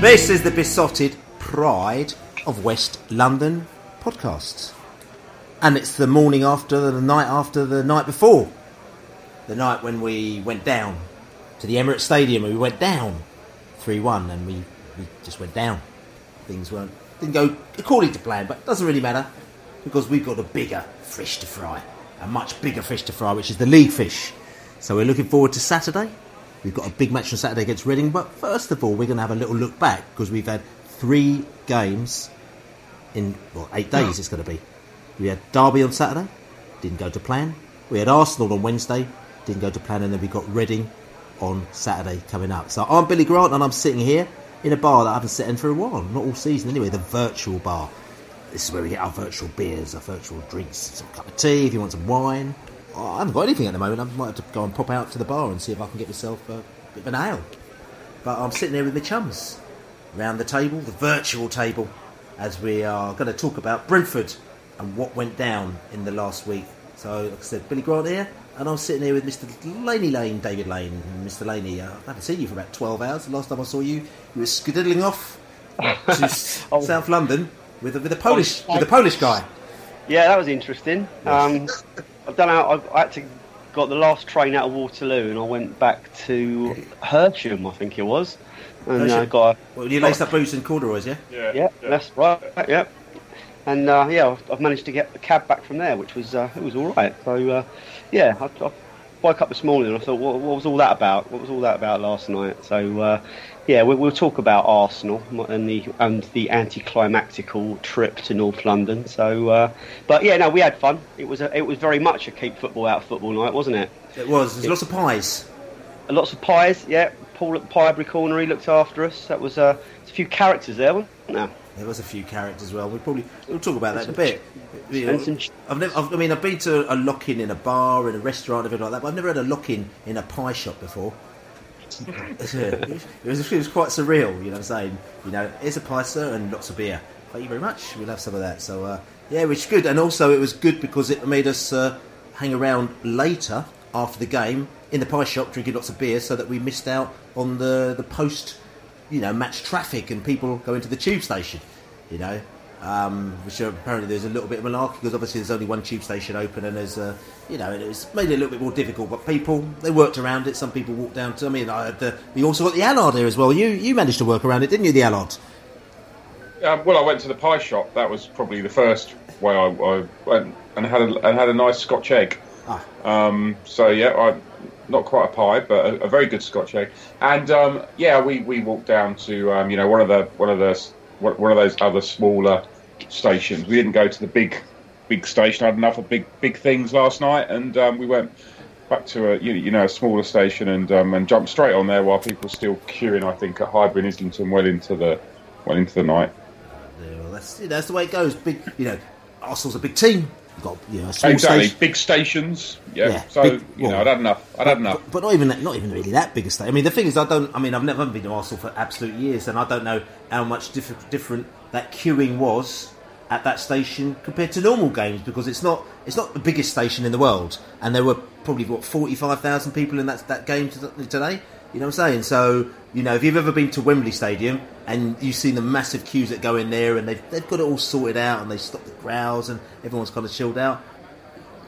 This is the Beesotted pride of West London podcasts. And it's the morning after, the night after, the night before. The night when we went down to the Emirates Stadium and we went down 3 1 and we, we just went down. Things weren't, didn't go according to plan, but it doesn't really matter because we've got a bigger fish to fry. A much bigger fish to fry, which is the league fish. So we're looking forward to Saturday. We've got a big match on Saturday against Reading, but first of all, we're going to have a little look back because we've had three games in well eight days. It's going to be. We had Derby on Saturday, didn't go to plan. We had Arsenal on Wednesday, didn't go to plan, and then we got Reading on Saturday coming up. So I'm Billy Grant, and I'm sitting here in a bar that I haven't sat in for a while, not all season anyway. The virtual bar. This is where we get our virtual beers, our virtual drinks, some cup of tea if you want some wine. Oh, I haven't got anything at the moment. I might have to go and pop out to the bar and see if I can get myself a bit of an ale. But I'm sitting there with my chums around the table, the virtual table, as we are going to talk about Brentford and what went down in the last week. So, like I said, Billy Grant here, and I'm sitting here with Mr. Laney Lane, David Lane. Mr. Laney, uh, I haven't seen you for about 12 hours. The last time I saw you, you were skedaddling off to Oh. South London with a, with a Polish with a Polish guy. Yeah, that was interesting. Um, I don't know. I, I actually got the last train out of Waterloo, and I went back to Hersham, I think it was, and uh, got a, Well, you laced up boots and corduroys, yeah? yeah, that's right. Yeah, and uh, yeah, I've- I've managed to get the cab back from there, which was uh, it was all right. So uh, yeah, I, I woke up this morning and I thought, what, what was all that about? What was all that about last night? So uh, yeah, we, we'll talk about Arsenal and the and the anticlimactical trip to North London. So, uh, but yeah, no, we had fun. It was a, it was very much a keep football out of football night, wasn't it? It was. There's lots of pies. Lots of pies. Yeah, Paul at the Piebury Corner, he looked after us. That was uh, a few characters there, wasn't there? There was a few characters as well. We probably we'll talk about that in a bit. You know, some I've never, I've, I mean, I've been to a lock-in in a bar, in a restaurant, everything like that, but I've never had a lock-in in a pie shop before. It, was, it was quite surreal, you know what I'm saying? You know, here's a pie, sir, and lots of beer. Thank you very much. We'll have some of that. So, uh, yeah, which is good. And also, it was good because it made us uh, hang around later after the game in the pie shop drinking lots of beer so that we missed out on the, the post you know, match traffic and people going to the tube station, you know, um, which apparently there's a little bit of malarkey because obviously there's only one tube station open and there's, uh, you know, and it was made it a little bit more difficult. But people, they worked around it. Some people walked down to. I mean, I had the, we also got the Allard here as well. You you managed to work around it, didn't you? The Allard. Um, well, I went to the pie shop. That was probably the first way I, I went and had a, and had a nice Scotch egg. Ah. Um, so yeah, I, not quite a pie, but a, a very good Scotch egg. And um, yeah, we, we walked down to um, you know one of the one of the one of those other smaller stations. We didn't go to the big big station. I had enough of big big things last night, and um, we went back to a you know a smaller station and um, and jumped straight on there while people still queuing. I think at Highbury and Islington well into the well into the night. Yeah, well, that's that's the way it goes. Big, you know, Arsenal's a big team. You've got you know, Exactly, station. big stations. Yeah. Yeah, so big- you know, well, I'd had enough. I'd had enough. But, but not even not even really that big a state. I mean, the thing is, I don't. I mean, I've never been to Arsenal for absolute years, and I don't know how much diff- different that queuing was at that station compared to normal games because it's not it's not the biggest station in the world, and there were probably what forty five thousand people in that that game today. You know what I'm saying? So you know, if you've ever been to Wembley Stadium and you've seen the massive queues that go in there, and they've they've got it all sorted out, and they stop the crowds, and everyone's kind of chilled out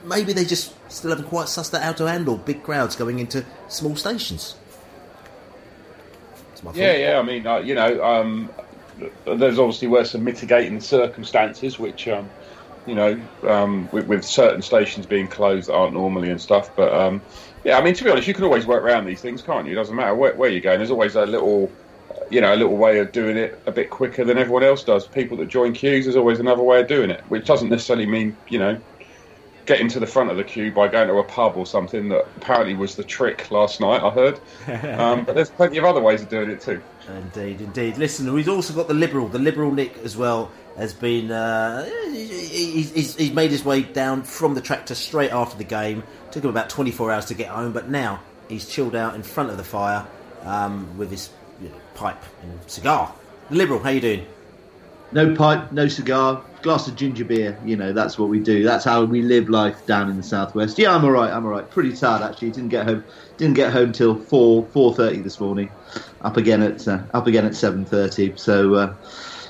maybe they just still haven't quite sussed that out to handle big crowds going into small stations. Yeah, yeah. I mean, uh, you know, um, there's obviously were some mitigating circumstances, which, um, you know, um, with, with certain stations being closed that aren't normally and stuff. But um, yeah, I mean, to be honest, you can always work around these things, can't you? It doesn't matter where, where you're going. There's always a little, you know, a little way of doing it a bit quicker than everyone else does. People that join queues, there's always another way of doing it, which doesn't necessarily mean, you know. Getting to the front of the queue by going to a pub or something that apparently was the trick last night. I heard, um, but there's plenty of other ways of doing it too. Indeed, indeed. Listen, we've also got the Liberal. The Liberal Nick as well has been. Uh, he's, he's, he's made his way down from the tractor straight after the game. Took him about 24 hours to get home, but now he's chilled out in front of the fire um, with his you know, pipe and cigar. Liberal, how you doing? No pipe, no cigar, glass of ginger beer. You know, that's what we do. That's how we live life down in the southwest. Yeah, I'm all right. I'm all right. Pretty tired actually. Didn't get home. Didn't get home till four four thirty this morning. Up again at uh, up again at seven thirty. So uh,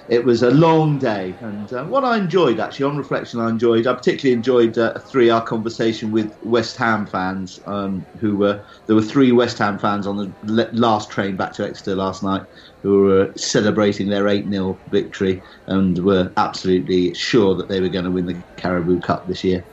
it was a long day. And uh, what I enjoyed actually, on reflection, I enjoyed. I particularly enjoyed uh, a three-hour conversation with West Ham fans. Um, who were there were three West Ham fans on the le- last train back to Exeter last night who were celebrating their 8 0 victory and were absolutely sure that they were going to win the Carabao Cup this year.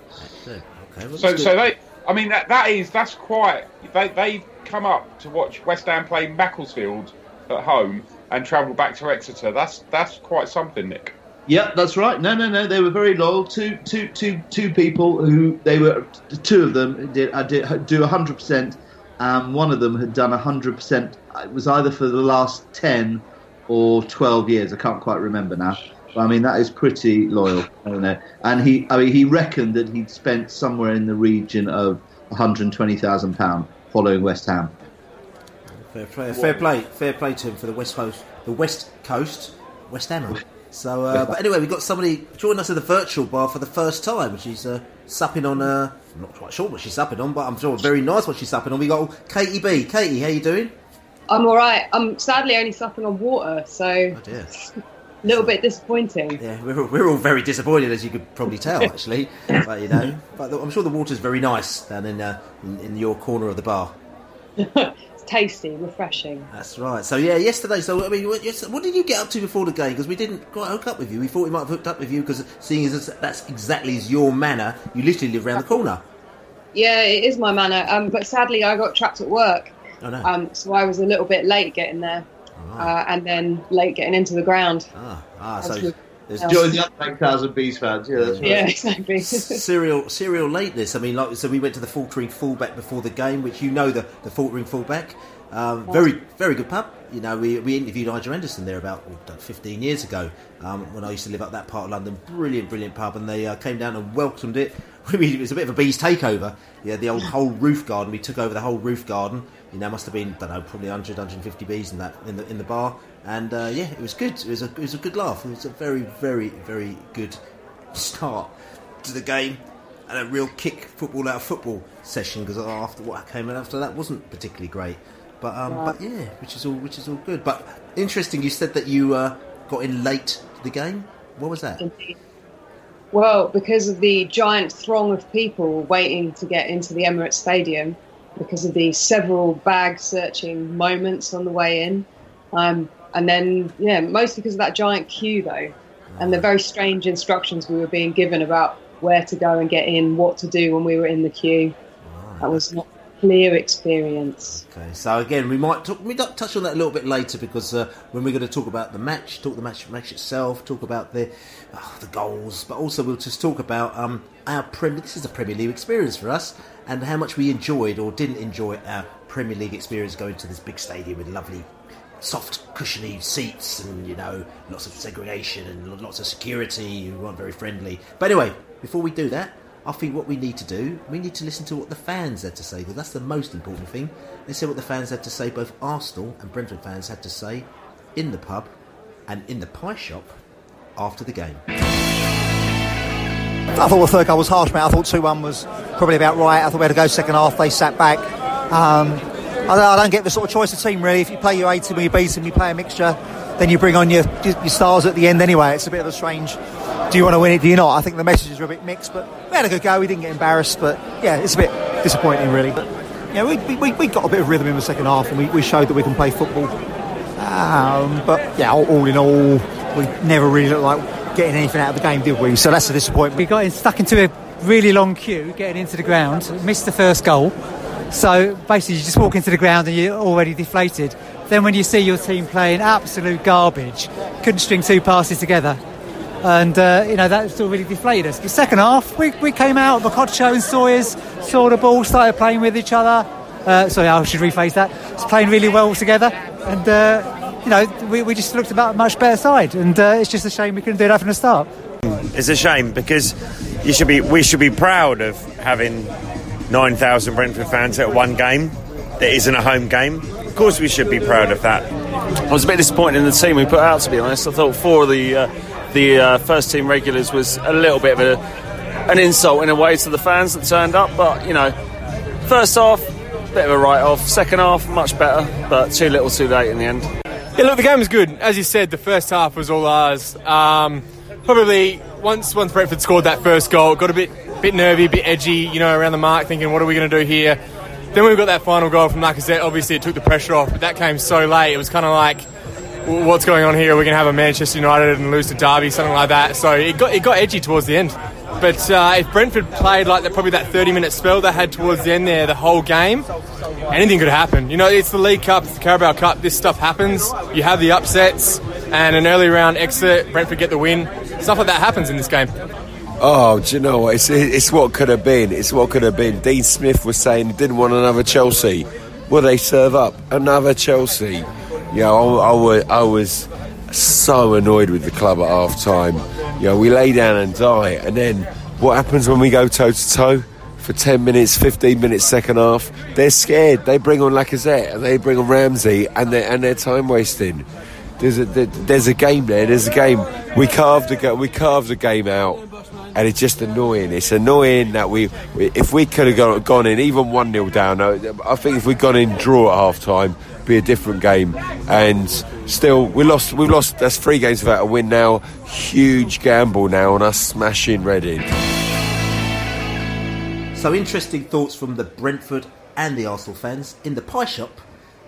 Okay, well, So, that's so they, I mean, that that is that's quite. They they've come up to watch West Ham play Macclesfield at home and travel back to Exeter. That's that's quite something, Nick. Yeah, that's right. No, no, no. They were very loyal. Two, two, two, two people who they were. Two of them did, I did do hundred percent. Um, one of them had done hundred percent. It was either for the last ten or twelve years. I can't quite remember now. But I mean, that is pretty loyal. I don't know. And he, I mean, he reckoned that he'd spent somewhere in the region of one hundred twenty thousand pound following West Ham. Fair play, fair play, fair play to him for the West Coast, the West Coast, West Ham. So, uh, but anyway, we've got somebody joining us at the virtual bar for the first time. She's uh, supping on. Uh, I'm not quite sure what she's supping on, but I'm sure very nice what she's supping on. We got Katie Bee. Katie, how you doing? I'm all right. I'm sadly only supping on water, so Oh dear. a little bit disappointing. Yeah, we're, we're all very disappointed, as you could probably tell, actually. but you know, but I'm sure the water's very nice down in, uh, in in your corner of the bar. Tasty, refreshing. That's right. So yeah, yesterday. So I mean, what, what did you get up to before the game? Because we didn't quite hook up with you. We thought we might have hooked up with you because seeing as that's exactly as your manner, you literally live around the corner. Yeah, it is my manner. Um, but sadly, I got trapped at work, Oh no. um, so I was a little bit late getting there, uh, and then late getting into the ground. ah, ah. So good. there's Yeah. Join the other 8,000 Bees fans. Yeah, that's right. Yeah, exactly. serial serial lateness. I mean, like so, we went to the Faltering fullback before the game, which you know the the Faltering fullback. Um, very very good pub. You know, we, we interviewed Nigel Anderson there about oh, 15 years ago um, when I used to live up that part of London. Brilliant, brilliant pub, and they uh, came down and welcomed it. It was a bit of a bees takeover. Yeah, the old whole roof garden. We took over the whole roof garden. You know, must have been I don't know, probably 100, 150 bees in that in the in the bar. And uh, yeah, it was good. It was a it was a good laugh. It was a very very very good start to the game and a real kick football out of football session because after what came in after that wasn't particularly great. But um, but yeah, which is all which is all good. But interesting, you said that you uh, got in late to the game. What was that? Well, because of the giant throng of people waiting to get into the Emirates Stadium, because of the several bag searching moments on the way in, um, and then yeah, mostly because of that giant queue though, and the very strange instructions we were being given about where to go and get in, what to do when we were in the queue. That was not a clear experience. Okay, so again, we might talk, we might touch on that a little bit later because uh, when we're going to talk about the match, talk the match match itself, talk about the oh, the goals, but also we'll just talk about um, our Premier. This is a Premier League experience for us, and how much we enjoyed or didn't enjoy our Premier League experience going to this big stadium with lovely. Soft, cushiony seats, and you know, lots of segregation and lots of security. who weren't very friendly. But anyway, before we do that, I think what we need to do, we need to listen to what the fans had to say, because that's the most important thing. Let's hear what the fans had to say, both Arsenal and Brentford fans had to say in the pub and in the pie shop after the game. I thought the third goal was harsh, mate. I thought 2 1 was probably about right. I thought we had to go second half. They sat back. Um, I, don't, I don't get the sort of choice of team, really. If you play your 80 when you beat them, you play a mixture, then you bring on your, your stars at the end anyway. It's a bit of a strange. Do you want to win it? Do you not? I think the messages are a bit mixed, but we had a good go. We didn't get embarrassed, but yeah, it's a bit disappointing, really. But yeah, we, we, we got a bit of rhythm in the second half, and we, we showed that we can play football. Um, but yeah, all, all in all, we never really looked like getting anything out of the game, did we? So that's a disappointment. We got stuck into a really long queue getting into the ground, missed the first goal. So basically, you just walk into the ground and you're already deflated. Then when you see your team playing absolute garbage, couldn't string two passes together. And, uh, you know, that still really deflated us. The second half, we, we came out, Mokotjo and Sawyers saw the ball, started playing with each other. Uh, sorry, I should rephrase that. It's playing really well together. And, uh, you know, we, we just looked about a much better side. And uh, it's just a shame we couldn't do that from the start. It's a shame because you should be, we should be proud of having 9,000 Brentford fans at one game that isn't a home game. Of course, we should be proud of that. I was a bit disappointed in the team we put out, to be honest. I thought four of the uh, the uh, first team regulars was a little bit of a, an insult in a way to the fans that turned up. But you know, first half, bit of a write off. Second half, much better, but too little, too late in the end. Yeah, look, the game was good. As you said, the first half was all ours. Um, probably once once Brentford scored that first goal, got a bit bit nervy, a bit edgy, you know, around the mark, thinking, what are we going to do here? Then we've got that final goal from Lacazette. Obviously, it took the pressure off, but that came so late. It was kind of like, what's going on here? We're going to have a Manchester United and lose to Derby, something like that. So it got it got edgy towards the end. But uh, if Brentford played like that, probably that 30 minute spell they had towards the end there, the whole game, anything could happen. You know, it's the League Cup, it's the Carabao Cup. This stuff happens. You have the upsets and an early round exit. Brentford get the win. Stuff like that happens in this game. Oh, do you know what? It's, it's what could have been. It's what could have been. Dean Smith was saying he didn't want another Chelsea. Well, they serve up another Chelsea. You know, I, I, was, I was so annoyed with the club at half time. You know, we lay down and die, and then what happens when we go toe to toe? For 10 minutes, 15 minutes, second half, they're scared. They bring on Lacazette and they bring on Ramsey, and they're, and they're time wasting. There's a there's a game there. There's a game. We carved a we carved a game out, and it's just annoying. It's annoying that we, if we could have gone, gone in even one 0 down. I think if we'd gone in draw at half time, be a different game. And still, we lost. We've lost. That's three games without a win now. Huge gamble now on us smashing Reading. So interesting thoughts from the Brentford and the Arsenal fans in the pie shop.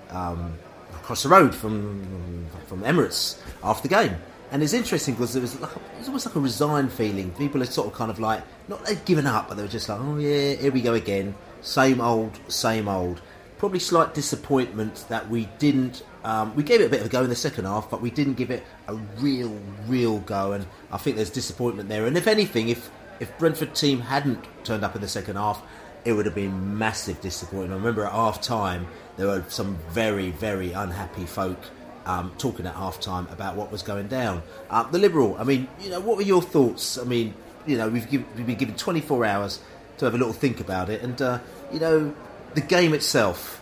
Um, across the road from from Emirates after the game. And it's interesting because there was like, it was almost like a resigned feeling. People are sort of kind of like not they've given up, but they were just like, oh yeah, here we go again, same old, same old. Probably slight disappointment that we didn't. Um, we gave it a bit of a go in the second half, but we didn't give it a real, real go. And I think there's disappointment there. And if anything, if if Brentford team hadn't turned up in the second half, it would have been massive disappointment. I remember at half time there were some very, very unhappy folk um, talking at half time about what was going down. Uh, the Liberal, I mean, you know, what were your thoughts? I mean, you know, we've, give, we've been given 24 hours to have a little think about it, and, uh, you know, the game itself,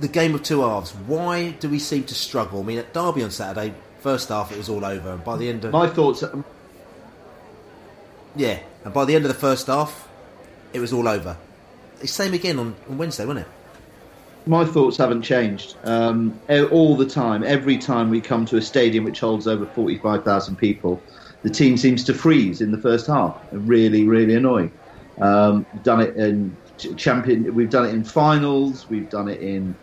the game of two halves, why do we seem to struggle? I mean, at Derby on Saturday, first half it was all over, and by the end of. My thoughts. Yeah, and by the end of the first half, it was all over. It's same again on, on Wednesday, wasn't it? My thoughts haven't changed. Um, all the time, every time we come to a stadium which holds over 45,000 people, the team seems to freeze in the first half. Really, really annoying. Um, done it in champion. We've done it in finals. We've done it in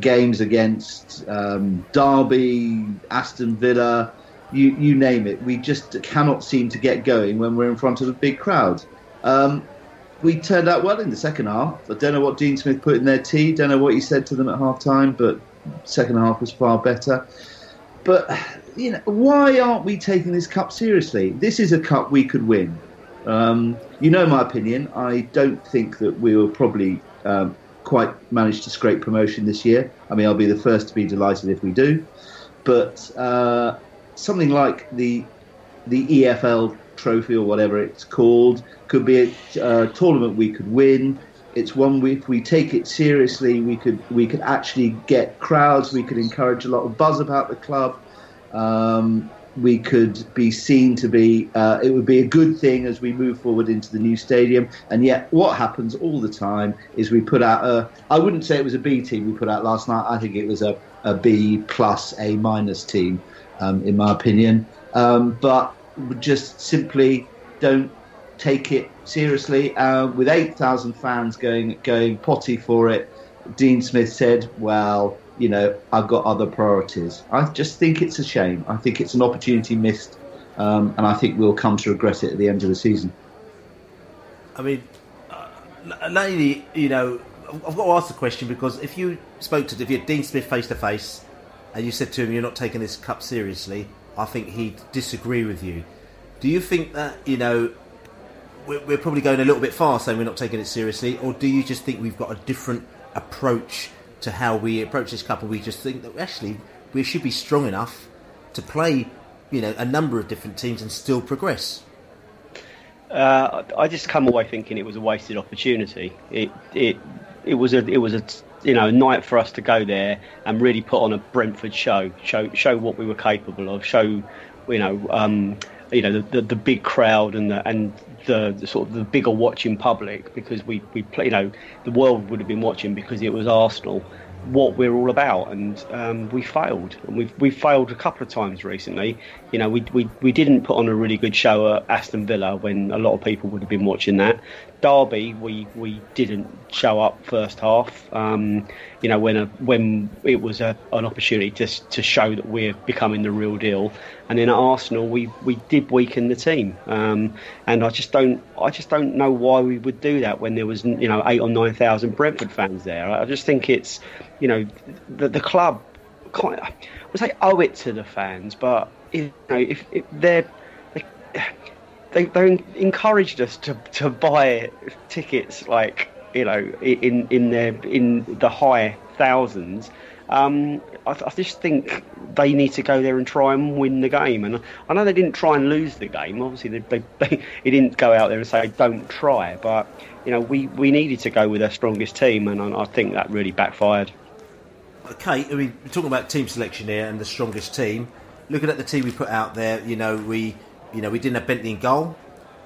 games against um, Derby, Aston Villa. You, you name it. We just cannot seem to get going when we're in front of a big crowd. Um, we turned out well in the second half. I don't know what Dean Smith put in their tea. Don't know what he said to them at half time, but second half was far better. But you know, why aren't we taking this cup seriously? This is a cup we could win. Um, you know my opinion. I don't think that we will probably um, quite manage to scrape promotion this year. I mean, I'll be the first to be delighted if we do. But uh, something like the the EFL Trophy or whatever it's called. Could be a tournament we could win. It's one we, if we take it seriously, we could we could actually get crowds. We could encourage a lot of buzz about the club. Um, we could be seen to be. Uh, it would be a good thing as we move forward into the new stadium. And yet, what happens all the time is we put out a. I wouldn't say it was a B team we put out last night. I think it was a, a B plus A minus team, um, in my opinion. Um, but just simply don't take it seriously. Uh, with eight thousand fans going going potty for it, Dean Smith said, "Well." you know, I've got other priorities. I just think it's a shame. I think it's an opportunity missed, um, and I think we'll come to regret it at the end of the season. I mean, uh, you know, I've got to ask the question because if you spoke to if you had Dean Smith face to face, and you said to him, "You're not taking this cup seriously," I think he'd disagree with you. Do you think that you know we're, we're probably going a little bit far saying we're not taking it seriously, or do you just think we've got a different approach? to how we approach this couple. We just think that actually we should be strong enough to play, you know, a number of different teams and still progress. Uh, I just come away thinking it was a wasted opportunity. It it it was a it was a you know a night for us to go there and really put on a Brentford show, show show what we were capable of, show you know um, you know the, the, the big crowd and the and the, the, sort of the bigger watching public because we we play, you know the world would have been watching because it was Arsenal what we're all about, and um, we failed. And we've we failed a couple of times recently. You know, we, we we didn't put on a really good show at Aston Villa when a lot of people would have been watching that. Derby, we, we didn't show up first half. Um, you know, when a, when it was a, an opportunity to to show that we're becoming the real deal. And then at Arsenal, we, we did weaken the team. Um, and I just don't I just don't know why we would do that when there was you know eight or nine thousand Brentford fans there. I just think it's you know the the club. Kind I would say owe it to the fans, but you know if, if they're they, they encouraged us to, to buy tickets like you know in in their in the high thousands. Um, I, I, just think they need to go there and try and win the game. And I know they didn't try and lose the game. Obviously, they, they, they, he didn't go out there and say don't try. But you know, we, we needed to go with our strongest team, and I, I think that really backfired. Okay, I mean, we're talking about team selection here and the strongest team. Looking at the team we put out there, you know, we you know, we didn't have Bentley in goal.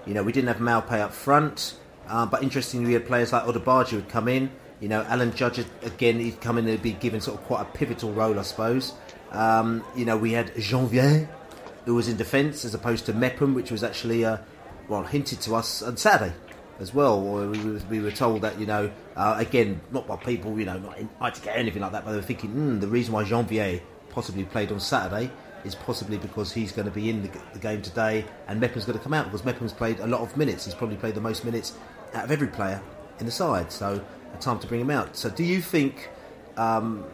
You know, we didn't have Maupay up front. Uh, but interestingly, we had players like Odubajo who'd come in. You know, Alan Judge again, he'd come in and be given sort of quite a pivotal role, I suppose. Um, you know, we had Jeanvier, who was in defence, as opposed to Mepham, which was actually, uh, well, hinted to us on Saturday as well. We were told that, you know, uh, again, not by people, you know, not to get anything like that, but they were thinking, mm, the reason why Jeanvier possibly played on Saturday is possibly because he's going to be in the, the game today and Mepham's going to come out because Mepham's played a lot of minutes. He's probably played the most minutes out of every player in the side. So a time to bring him out. So do you think? Um,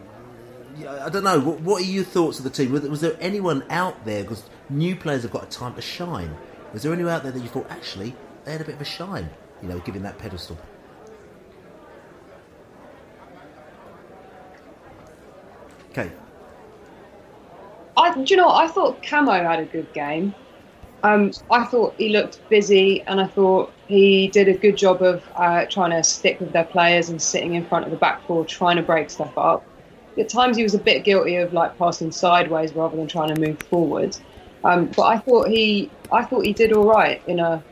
I don't know. What, what, are your thoughts of the team? Was, was there anyone out there? Because new players have got a time to shine. Was there anyone out there that you thought actually they had a bit of a shine? You know, giving that pedestal. Okay, I, do you know? I thought Camo had a good game. Um, I thought he looked busy, and I thought he did a good job of uh, trying to stick with their players and sitting in front of the back four, trying to break stuff up. At times, he was a bit guilty of like passing sideways rather than trying to move forward. Um, but I thought he, I thought he did all right in a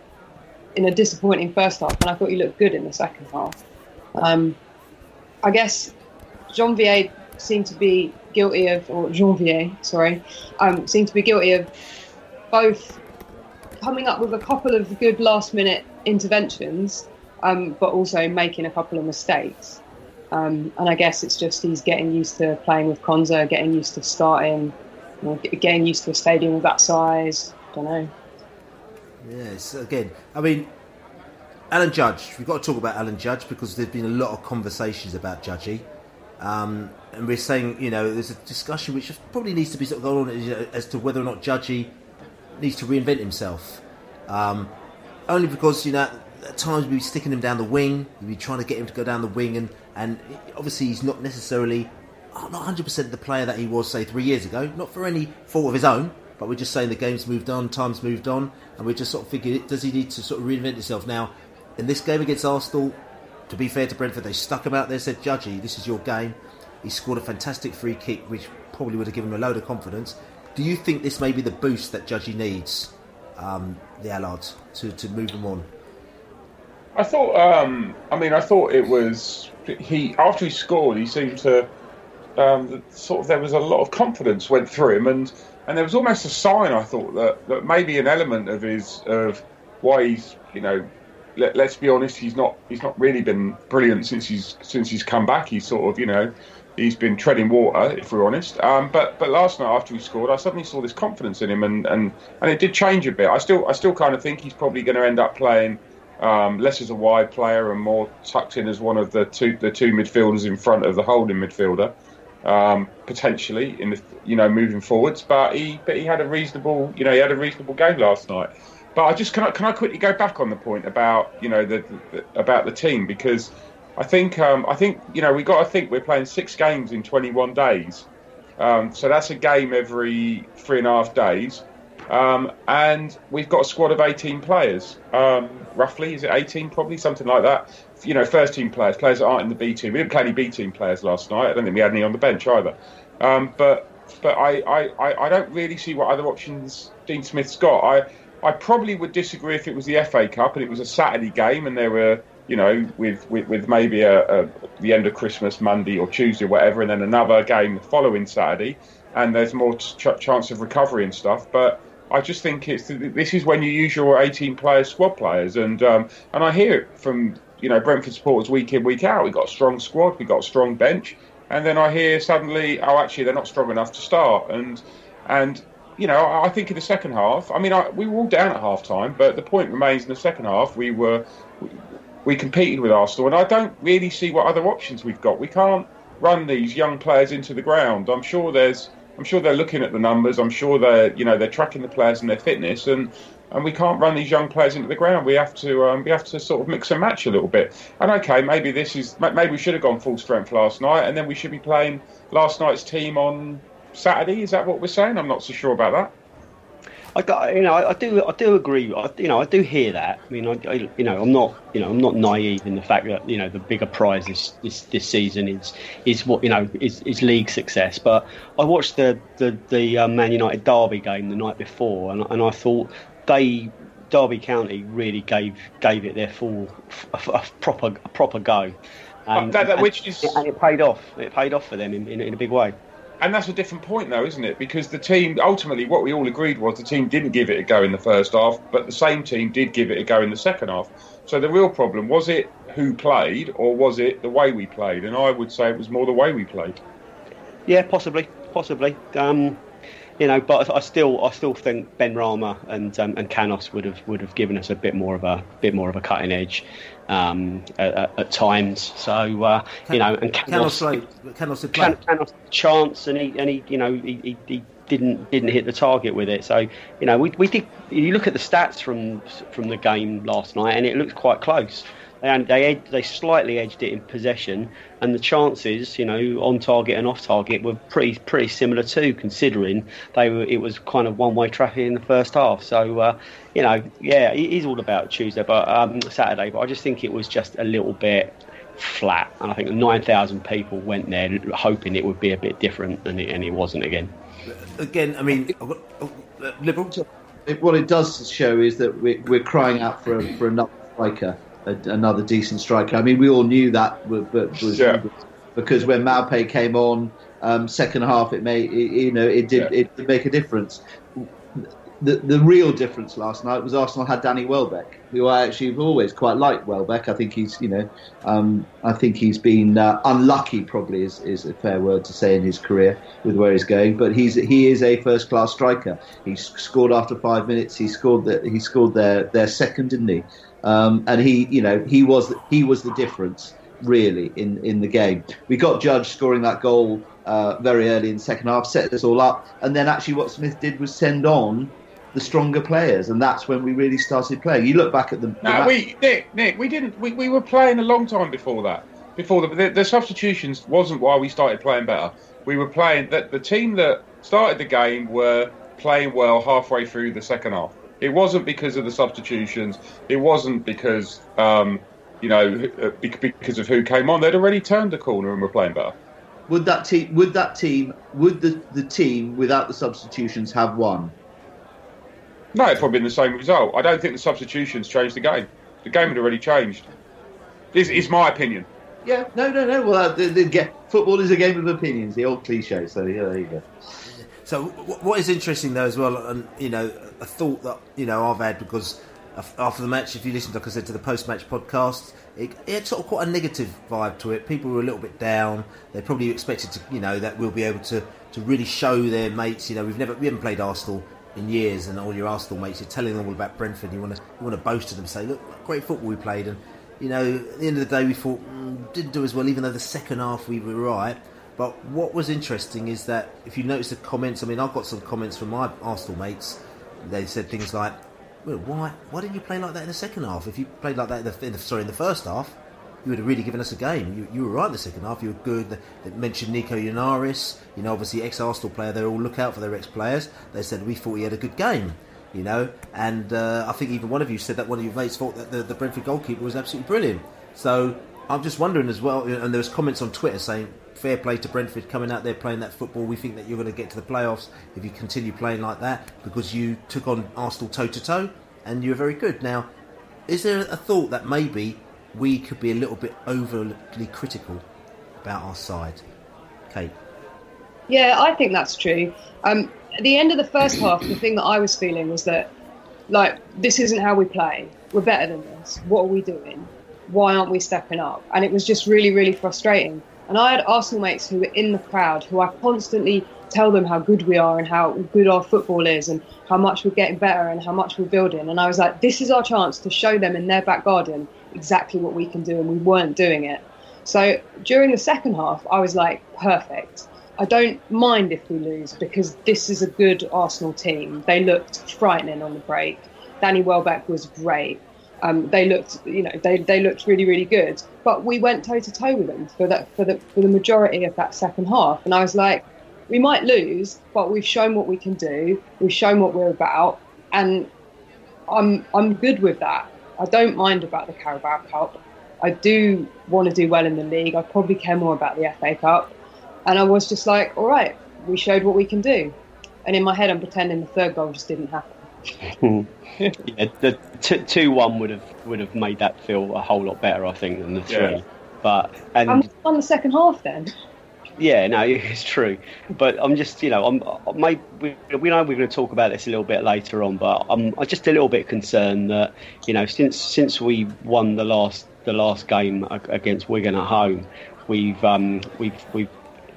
in a disappointing first half, and I thought he looked good in the second half. Um, I guess Jeanvier seemed to be guilty of, or Jeanvier, sorry, um, seemed to be guilty of both coming up with a couple of good last minute interventions, um, but also making a couple of mistakes. Um, and I guess it's just he's getting used to playing with Konsa, getting used to starting, you know, getting used to a stadium of that size. I don't know. Yes, again, I mean, Alan Judge. We've got to talk about Alan Judge because there's been a lot of conversations about Judgy. Um, and we're saying, you know, there's a discussion which probably needs to be sort of going on as to whether or not Judgy needs to reinvent himself. Um, only because, you know, at times we'd be sticking him down the wing, we'd be trying to get him to go down the wing, and, and obviously he's not necessarily, not 100% the player that he was, say, three years ago, not for any fault of his own, but we're just saying the game's moved on, time's moved on, and we're just sort of thinking, does he need to sort of reinvent himself now? In this game against Arsenal, to be fair to Brentford, they stuck him out there, said, Judgy, this is your game. He scored a fantastic free kick, which probably would have given him a load of confidence. Do you think this may be the boost that Judgy needs, um, the Allards, to, to move him on? I thought. Um, I mean, I thought it was he after he scored. He seemed to um, sort of there was a lot of confidence went through him, and and there was almost a sign. I thought that that maybe an element of his of why he's you know. Let, let's be honest. He's not. He's not really been brilliant since he's since he's come back. He's sort of, you know, he's been treading water, if we're honest. Um, but but last night after he scored, I suddenly saw this confidence in him, and, and, and it did change a bit. I still I still kind of think he's probably going to end up playing um, less as a wide player and more tucked in as one of the two the two midfielders in front of the holding midfielder, um, potentially in the you know moving forwards. But he but he had a reasonable you know he had a reasonable game last night. But I just can I, can I quickly go back on the point about you know the, the about the team because I think um, I think you know we got to think we're playing six games in 21 days, um, so that's a game every three and a half days. Um, and we've got a squad of 18 players, um, roughly. Is it 18? Probably something like that. You know, first team players, players that aren't in the B team. We didn't play any B team players last night. I don't think we had any on the bench either. Um, but but I, I, I don't really see what other options Dean Smith's got. I I probably would disagree if it was the FA Cup and it was a Saturday game and there were you know with with, with maybe a, a, the end of Christmas Monday or Tuesday or whatever, and then another game the following Saturday, and there's more ch- chance of recovery and stuff. But I just think it's this is when you use your 18 player squad players, and um, and I hear it from you know Brentford supporters week in week out. We got a strong squad, we got a strong bench, and then I hear suddenly, oh, actually they're not strong enough to start, and and you know I think in the second half, I mean I, we were all down at half time, but the point remains in the second half we were we, competed with Arsenal, and I don't really see what other options we've got. We can't run these young players into the ground. I'm sure there's I'm sure they're looking at the numbers. I'm sure they're you know they're tracking the players and their fitness, and and we can't run these young players into the ground. We have to um, we have to sort of mix and match a little bit. And okay, maybe this is maybe we should have gone full strength last night, and then we should be playing last night's team on Saturday. Is that what we're saying? I'm not so sure about that. I you know, I, I, do, I do agree. I, you know, I do hear that. I mean, I, I, you know, I'm not, you know, I'm not naive in the fact that you know the bigger prize this this, this season is is what you know is, is league success. But I watched the the, the uh, Man United Derby game the night before, and, and I thought they Derby County really gave gave it their full a, a proper a proper go. And, that, that, which is, and it paid off. It paid off for them in, in, in a big way. And that's a different point, though, isn't it? Because the team, ultimately, what we all agreed was the team didn't give it a go in the first half, but the same team did give it a go in the second half. So the real problem was it who played, or was it the way we played? And I would say it was more the way we played. Yeah, possibly, possibly. Um, you know, but I still, I still think Benrahma and um, and Canos would have would have given us a bit more of a bit more of a cutting edge um, at, at, times. So uh, Can, you know, and Canos, Canos, had played. Canos chance, and he and he, you know, he, he, he, didn't didn't hit the target with it. So you know, we we did. You look at the stats from from the game last night, and it looks quite close and they they slightly edged it in possession, and the chances, you know, on target and off target were pretty pretty similar too, considering they were it was kind of one way traffic in the first half. So, uh, you know, yeah, it is all about Tuesday, but um, Saturday. But I just think it was just a little bit flat, and I think nine thousand people went there hoping it would be a bit different, and it, and it wasn't again. Again, I mean, liberal. What it does show is that we're, we're crying out for for another striker a, another decent striker. I mean, we all knew that, but yeah. because when Maupay came on, um, second half, it made it, you know it did yeah. it did make a difference. The the real difference last night was Arsenal had Danny Welbeck, who I actually have always quite liked. Welbeck, I think he's you know, um, I think he's been uh, unlucky. Probably is, is a fair word to say in his career with where he's going. But he's he is a first class striker. He scored after five minutes. He scored the, he scored their their second, didn't he? Um, and he, you know, he was he was the difference really in, in the game. We got Judge scoring that goal uh, very early in the second half, set this all up, and then actually what Smith did was send on the stronger players, and that's when we really started playing. You look back at the. No, we Nick, Nick, we didn't. We, we were playing a long time before that. Before the, the, the substitutions wasn't why we started playing better. We were playing that the team that started the game were playing well halfway through the second half. It wasn't because of the substitutions. It wasn't because um, you know uh, because of who came on. They'd already turned the corner and were playing better. Would that team? Would that team? Would the the team without the substitutions have won? No, it'd probably been the same result. I don't think the substitutions changed the game. The game had already changed. This is my opinion. Yeah, no, no, no. Well, uh, the, the, the, football is a game of opinions. The old cliche. So yeah, there you go. So what is interesting though as well, and you know, a thought that you know I've had because after the match, if you listen, like I said, to the post-match podcast, it, it, had sort of quite a negative vibe to it. People were a little bit down. They probably expected to, you know, that we'll be able to, to really show their mates. You know, we've never we haven't played Arsenal in years, and all your Arsenal mates, you're telling them all about Brentford. You want to you want to boast to them, say, look, great football we played, and you know, at the end of the day, we thought mm, didn't do as well, even though the second half we were right. But what was interesting is that if you notice the comments, I mean, I've got some comments from my Arsenal mates. They said things like, "Well, why why didn't you play like that in the second half? If you played like that in the, in the sorry in the first half, you would have really given us a game. You, you were right in the second half. You were good. They mentioned Nico Yennaris, you know, obviously ex-Arsenal player. They all look out for their ex-players. They said we thought he had a good game you know. And uh, I think even one of you said that one of your mates thought that the, the Brentford goalkeeper was absolutely brilliant. So I'm just wondering as well, and there was comments on Twitter saying fair play to Brentford coming out there playing that football. We think that you're going to get to the playoffs if you continue playing like that because you took on Arsenal toe to toe and you were very good. Now, is there a thought that maybe we could be a little bit overly critical about our side, Kate? Yeah, I think that's true. Um, at the end of the first half, the thing that I was feeling was that, like, this isn't how we play. We're better than this. What are we doing? Why aren't we stepping up? And it was just really, really frustrating. And I had Arsenal mates who were in the crowd who I constantly tell them how good we are and how good our football is and how much we're getting better and how much we're building. And I was like, this is our chance to show them in their back garden exactly what we can do. And we weren't doing it. So during the second half, I was like, perfect. I don't mind if we lose because this is a good Arsenal team. They looked frightening on the break. Danny Welbeck was great. Um, they looked, you know, they, they looked really, really good. But we went toe to toe with them for that for the for the majority of that second half, and I was like, we might lose, but we've shown what we can do. We've shown what we're about, and I'm I'm good with that. I don't mind about the Carabao Cup. I do want to do well in the league. I probably care more about the FA Cup. And I was just like, all right, we showed what we can do. And in my head, I'm pretending the third goal just didn't happen. yeah, the t- two one would have would have made that feel a whole lot better, I think, than the three. Yeah. But and I'm on the second half then. Yeah, no, it's true. But I'm just, you know, I'm, my, we, we know we're going to talk about this a little bit later on, but I'm, I'm just a little bit concerned that, you know, since since we won the last the last game against Wigan at home, we've um, we've we've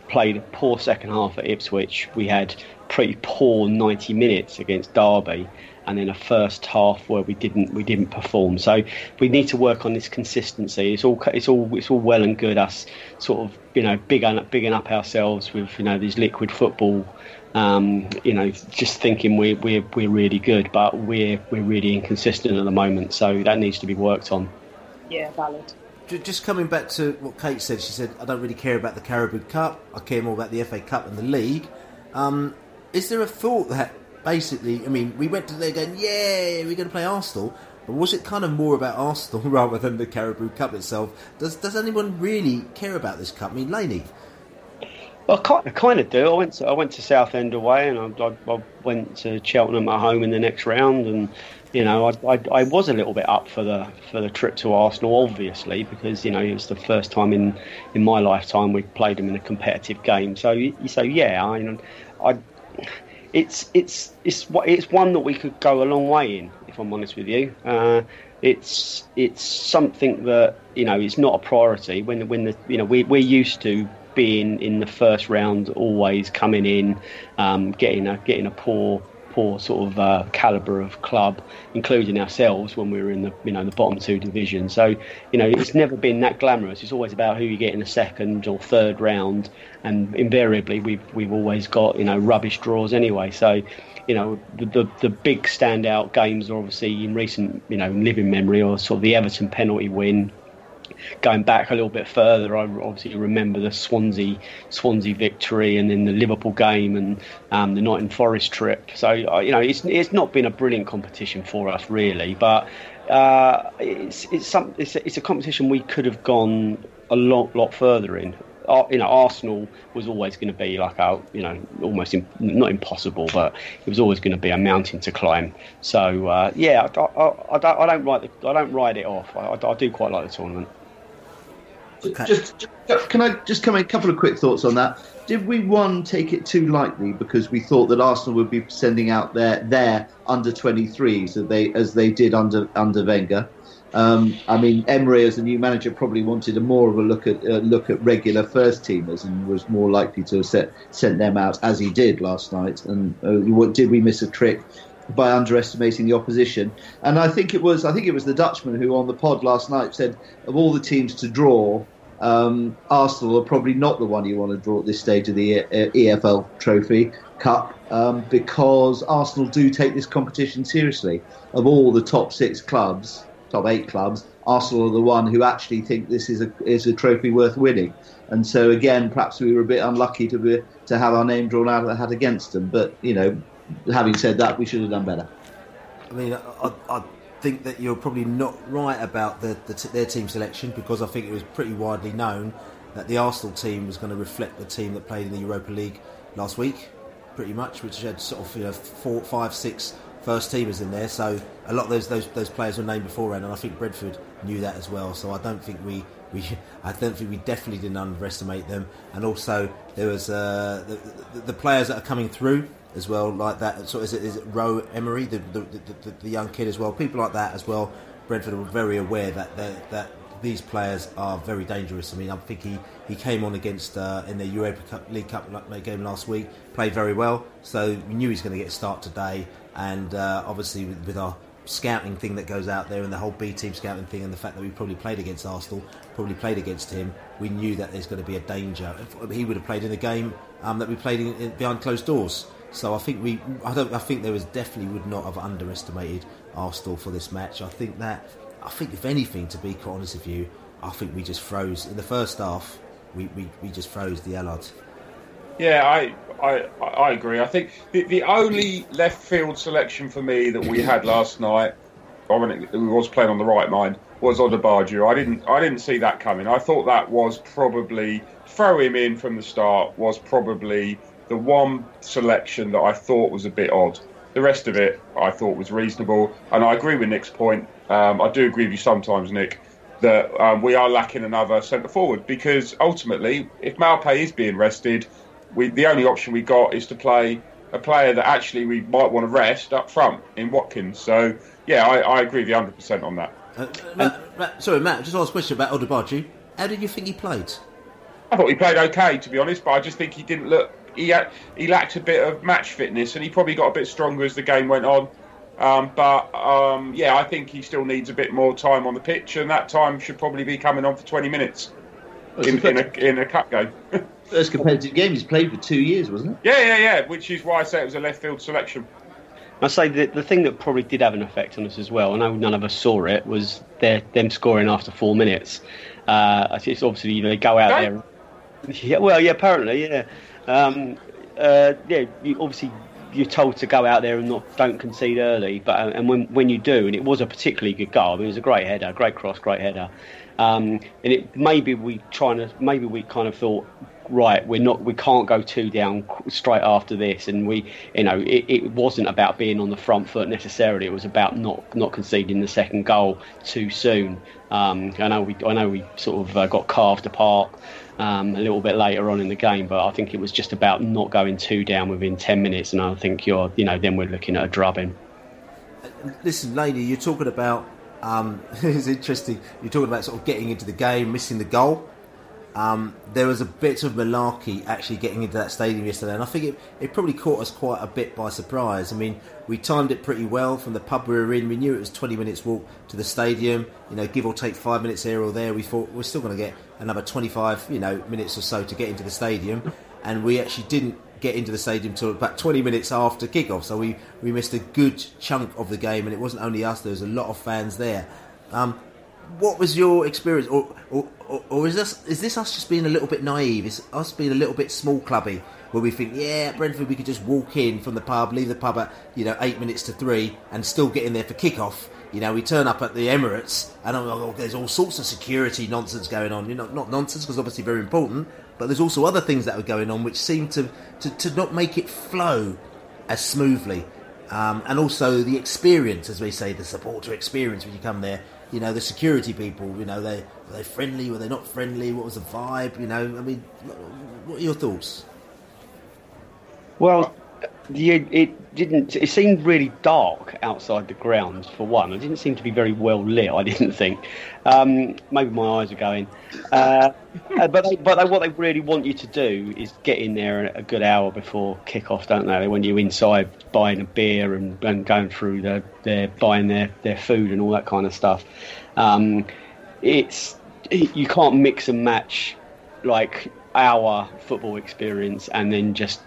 played a poor second half at Ipswich. We had pretty poor 90 minutes against Derby, and then a first half where we didn't we didn't perform. So we need to work on this consistency. It's all it's all it's all well and good us sort of you know bigging up, bigging up ourselves with you know these liquid football. Um, you know, just thinking we're we're we're really good, but we're we're really inconsistent at the moment. So that needs to be worked on. Yeah, valid just coming back to what Kate said, she said, I don't really care about the Carabao Cup, I care more about the FA Cup and the league. Um, is there a thought that basically, I mean, we went to there going, yeah, we're going to play Arsenal, but was it kind of more about Arsenal rather than the Carabao Cup itself? Does does anyone really care about this cup? I mean, Laney. Well, I kind of do. I went to I went to Southend away, and I, I, I went to Cheltenham at home in the next round, and you know, I, I, I, was a little bit up for the for the trip to Arsenal, obviously, because you know it was the first time in, in my lifetime we played them in a competitive game. So so yeah, I, I it's it's it's it's one that we could go a long way in, if I'm honest with you. Uh, it's it's something that you know it's not a priority when when the you know we we're used to being in the first round, always coming in, um, getting a getting a poor poor sort of uh, caliber of club, including ourselves when we were in the you know the bottom two division. So you know it's never been that glamorous. It's always about who you get in the second or third round, and invariably we've we've always got you know rubbish draws anyway. So you know the, the, the big standout games are obviously in recent you know living memory or sort of the Everton penalty win going back a little bit further, I obviously remember the Swansea Swansea victory and then the Liverpool game and um, the Nottingham Forest trip. So uh, you know, it's it's not been a brilliant competition for us really, but uh, it's it's some it's a, it's a competition we could have gone a lot lot further in you know, Arsenal was always going to be like a, you know, almost in, not impossible, but it was always going to be a mountain to climb. So uh, yeah, I, I, I, don't, I don't write the, I don't write it off. I do quite like the tournament. Just, just, can I just come in a couple of quick thoughts on that? Did we one take it too lightly because we thought that Arsenal would be sending out their their under 23s as they as they did under under Wenger? Um, I mean, Emery as a new manager probably wanted a more of a look at uh, look at regular first teamers and was more likely to have set, sent them out as he did last night. And uh, what did we miss a trick by underestimating the opposition? And I think it was I think it was the Dutchman who on the pod last night said of all the teams to draw. Um, Arsenal are probably not the one you want to draw at this stage of the EFL Trophy Cup um, because Arsenal do take this competition seriously. Of all the top six clubs, top eight clubs, Arsenal are the one who actually think this is a is a trophy worth winning. And so again, perhaps we were a bit unlucky to be to have our name drawn out of the hat against them. But you know, having said that, we should have done better. I mean, I, I think that you're probably not right about the, the t- their team selection because I think it was pretty widely known that the Arsenal team was going to reflect the team that played in the Europa League last week, pretty much, which had sort of you know four, five, six first teamers in there. So a lot of those those, those players were named beforehand, and I think Brentford knew that as well. So I don't think we. We, I don't think we definitely didn't underestimate them, and also there was uh, the, the, the, players that are coming through as well, like that. So is it, is it Rowe Emery, the the, the, the young kid as well? People like that as well. Brentford were very aware that that these players are very dangerous. I mean, I think he, he came on against uh, in the Europa Cup, League Cup game last week, played very well. So we knew he was going to get a start today and uh, obviously with, with, our scouting thing that goes out there and the whole B team scouting thing and the fact that we probably played against Arsenal, probably played against him, we knew that there's going to be a danger. He would have played in a game um, that we played in, in, behind closed doors. So I think we, I don't, I think there was definitely would not have underestimated Arsenal for this match. I think that, I think if anything, to be quite honest with you, I think we just froze in the first half. We, we, we just froze the Allies. Yeah, I, I, I agree. I think the, the only left field selection for me that we had last night, I mean, we was playing on the right mind, was Odubajo. I didn't I didn't see that coming. I thought that was probably throw him in from the start was probably the one selection that I thought was a bit odd. The rest of it I thought was reasonable, and I agree with Nick's point. Um, I do agree with you sometimes, Nick, that um, we are lacking another centre forward because ultimately, if Maupay is being rested, we the only option we got is to play a player that actually we might want to rest up front in Watkins. So yeah, I, I agree with you 100 percent on that. Uh, Matt, Matt, sorry, Matt. Just ask a question about Odubajo. How did you think he played? I thought he played okay, to be honest, but I just think he didn't look. He had, he lacked a bit of match fitness, and he probably got a bit stronger as the game went on. Um, but um, yeah, I think he still needs a bit more time on the pitch, and that time should probably be coming on for 20 minutes in, in, a, in a cup game. First competitive game he's played for two years, wasn't it? Yeah, yeah, yeah. Which is why I say it was a left field selection. I say the, the thing that probably did have an effect on us as well. I know none of us saw it. Was their, them scoring after four minutes. Uh, it's obviously you know they go out okay. there. Yeah, well, yeah, apparently, yeah, um, uh, yeah. You, obviously, you're told to go out there and not don't concede early. But uh, and when when you do, and it was a particularly good goal. I mean, it was a great header, great cross, great header. Um, and it maybe we trying to maybe we kind of thought right we're not we can't go two down straight after this and we you know it, it wasn't about being on the front foot necessarily it was about not not conceding the second goal too soon um, I know we I know we sort of uh, got carved apart um, a little bit later on in the game but I think it was just about not going two down within 10 minutes and I think you're you know then we're looking at a drubbing listen lady you're talking about um, it's interesting. You're talking about sort of getting into the game, missing the goal. Um, there was a bit of malarkey actually getting into that stadium yesterday, and I think it, it probably caught us quite a bit by surprise. I mean, we timed it pretty well from the pub we were in. We knew it was 20 minutes walk to the stadium. You know, give or take five minutes here or there. We thought we're still going to get another 25, you know, minutes or so to get into the stadium, and we actually didn't get into the stadium until about 20 minutes after kickoff. So we, we missed a good chunk of the game, and it wasn't only us, there was a lot of fans there. Um, what was your experience, or, or, or, or is this is this us just being a little bit naive? Is us being a little bit small clubby, where we think, yeah, Brentford we could just walk in from the pub, leave the pub at you know eight minutes to three, and still get in there for kick-off. You know, we turn up at the Emirates, and oh, there's all sorts of security nonsense going on. You know, not nonsense because obviously very important, but there's also other things that are going on which seem to to, to not make it flow as smoothly. Um, and also the experience, as we say, the supporter experience when you come there. You know, the security people. You know, they were they friendly? Were they not friendly? What was the vibe? You know, I mean, what are your thoughts? Well, the, it didn't. It seemed really dark outside the grounds. For one, it didn't seem to be very well lit. I didn't think. Um, maybe my eyes are going. Uh, uh, but they, but they, what they really want you to do is get in there a good hour before kick-off, don't they? They want you inside buying a beer and, and going through their, their buying their, their food and all that kind of stuff. Um, it's you can't mix and match like our football experience and then just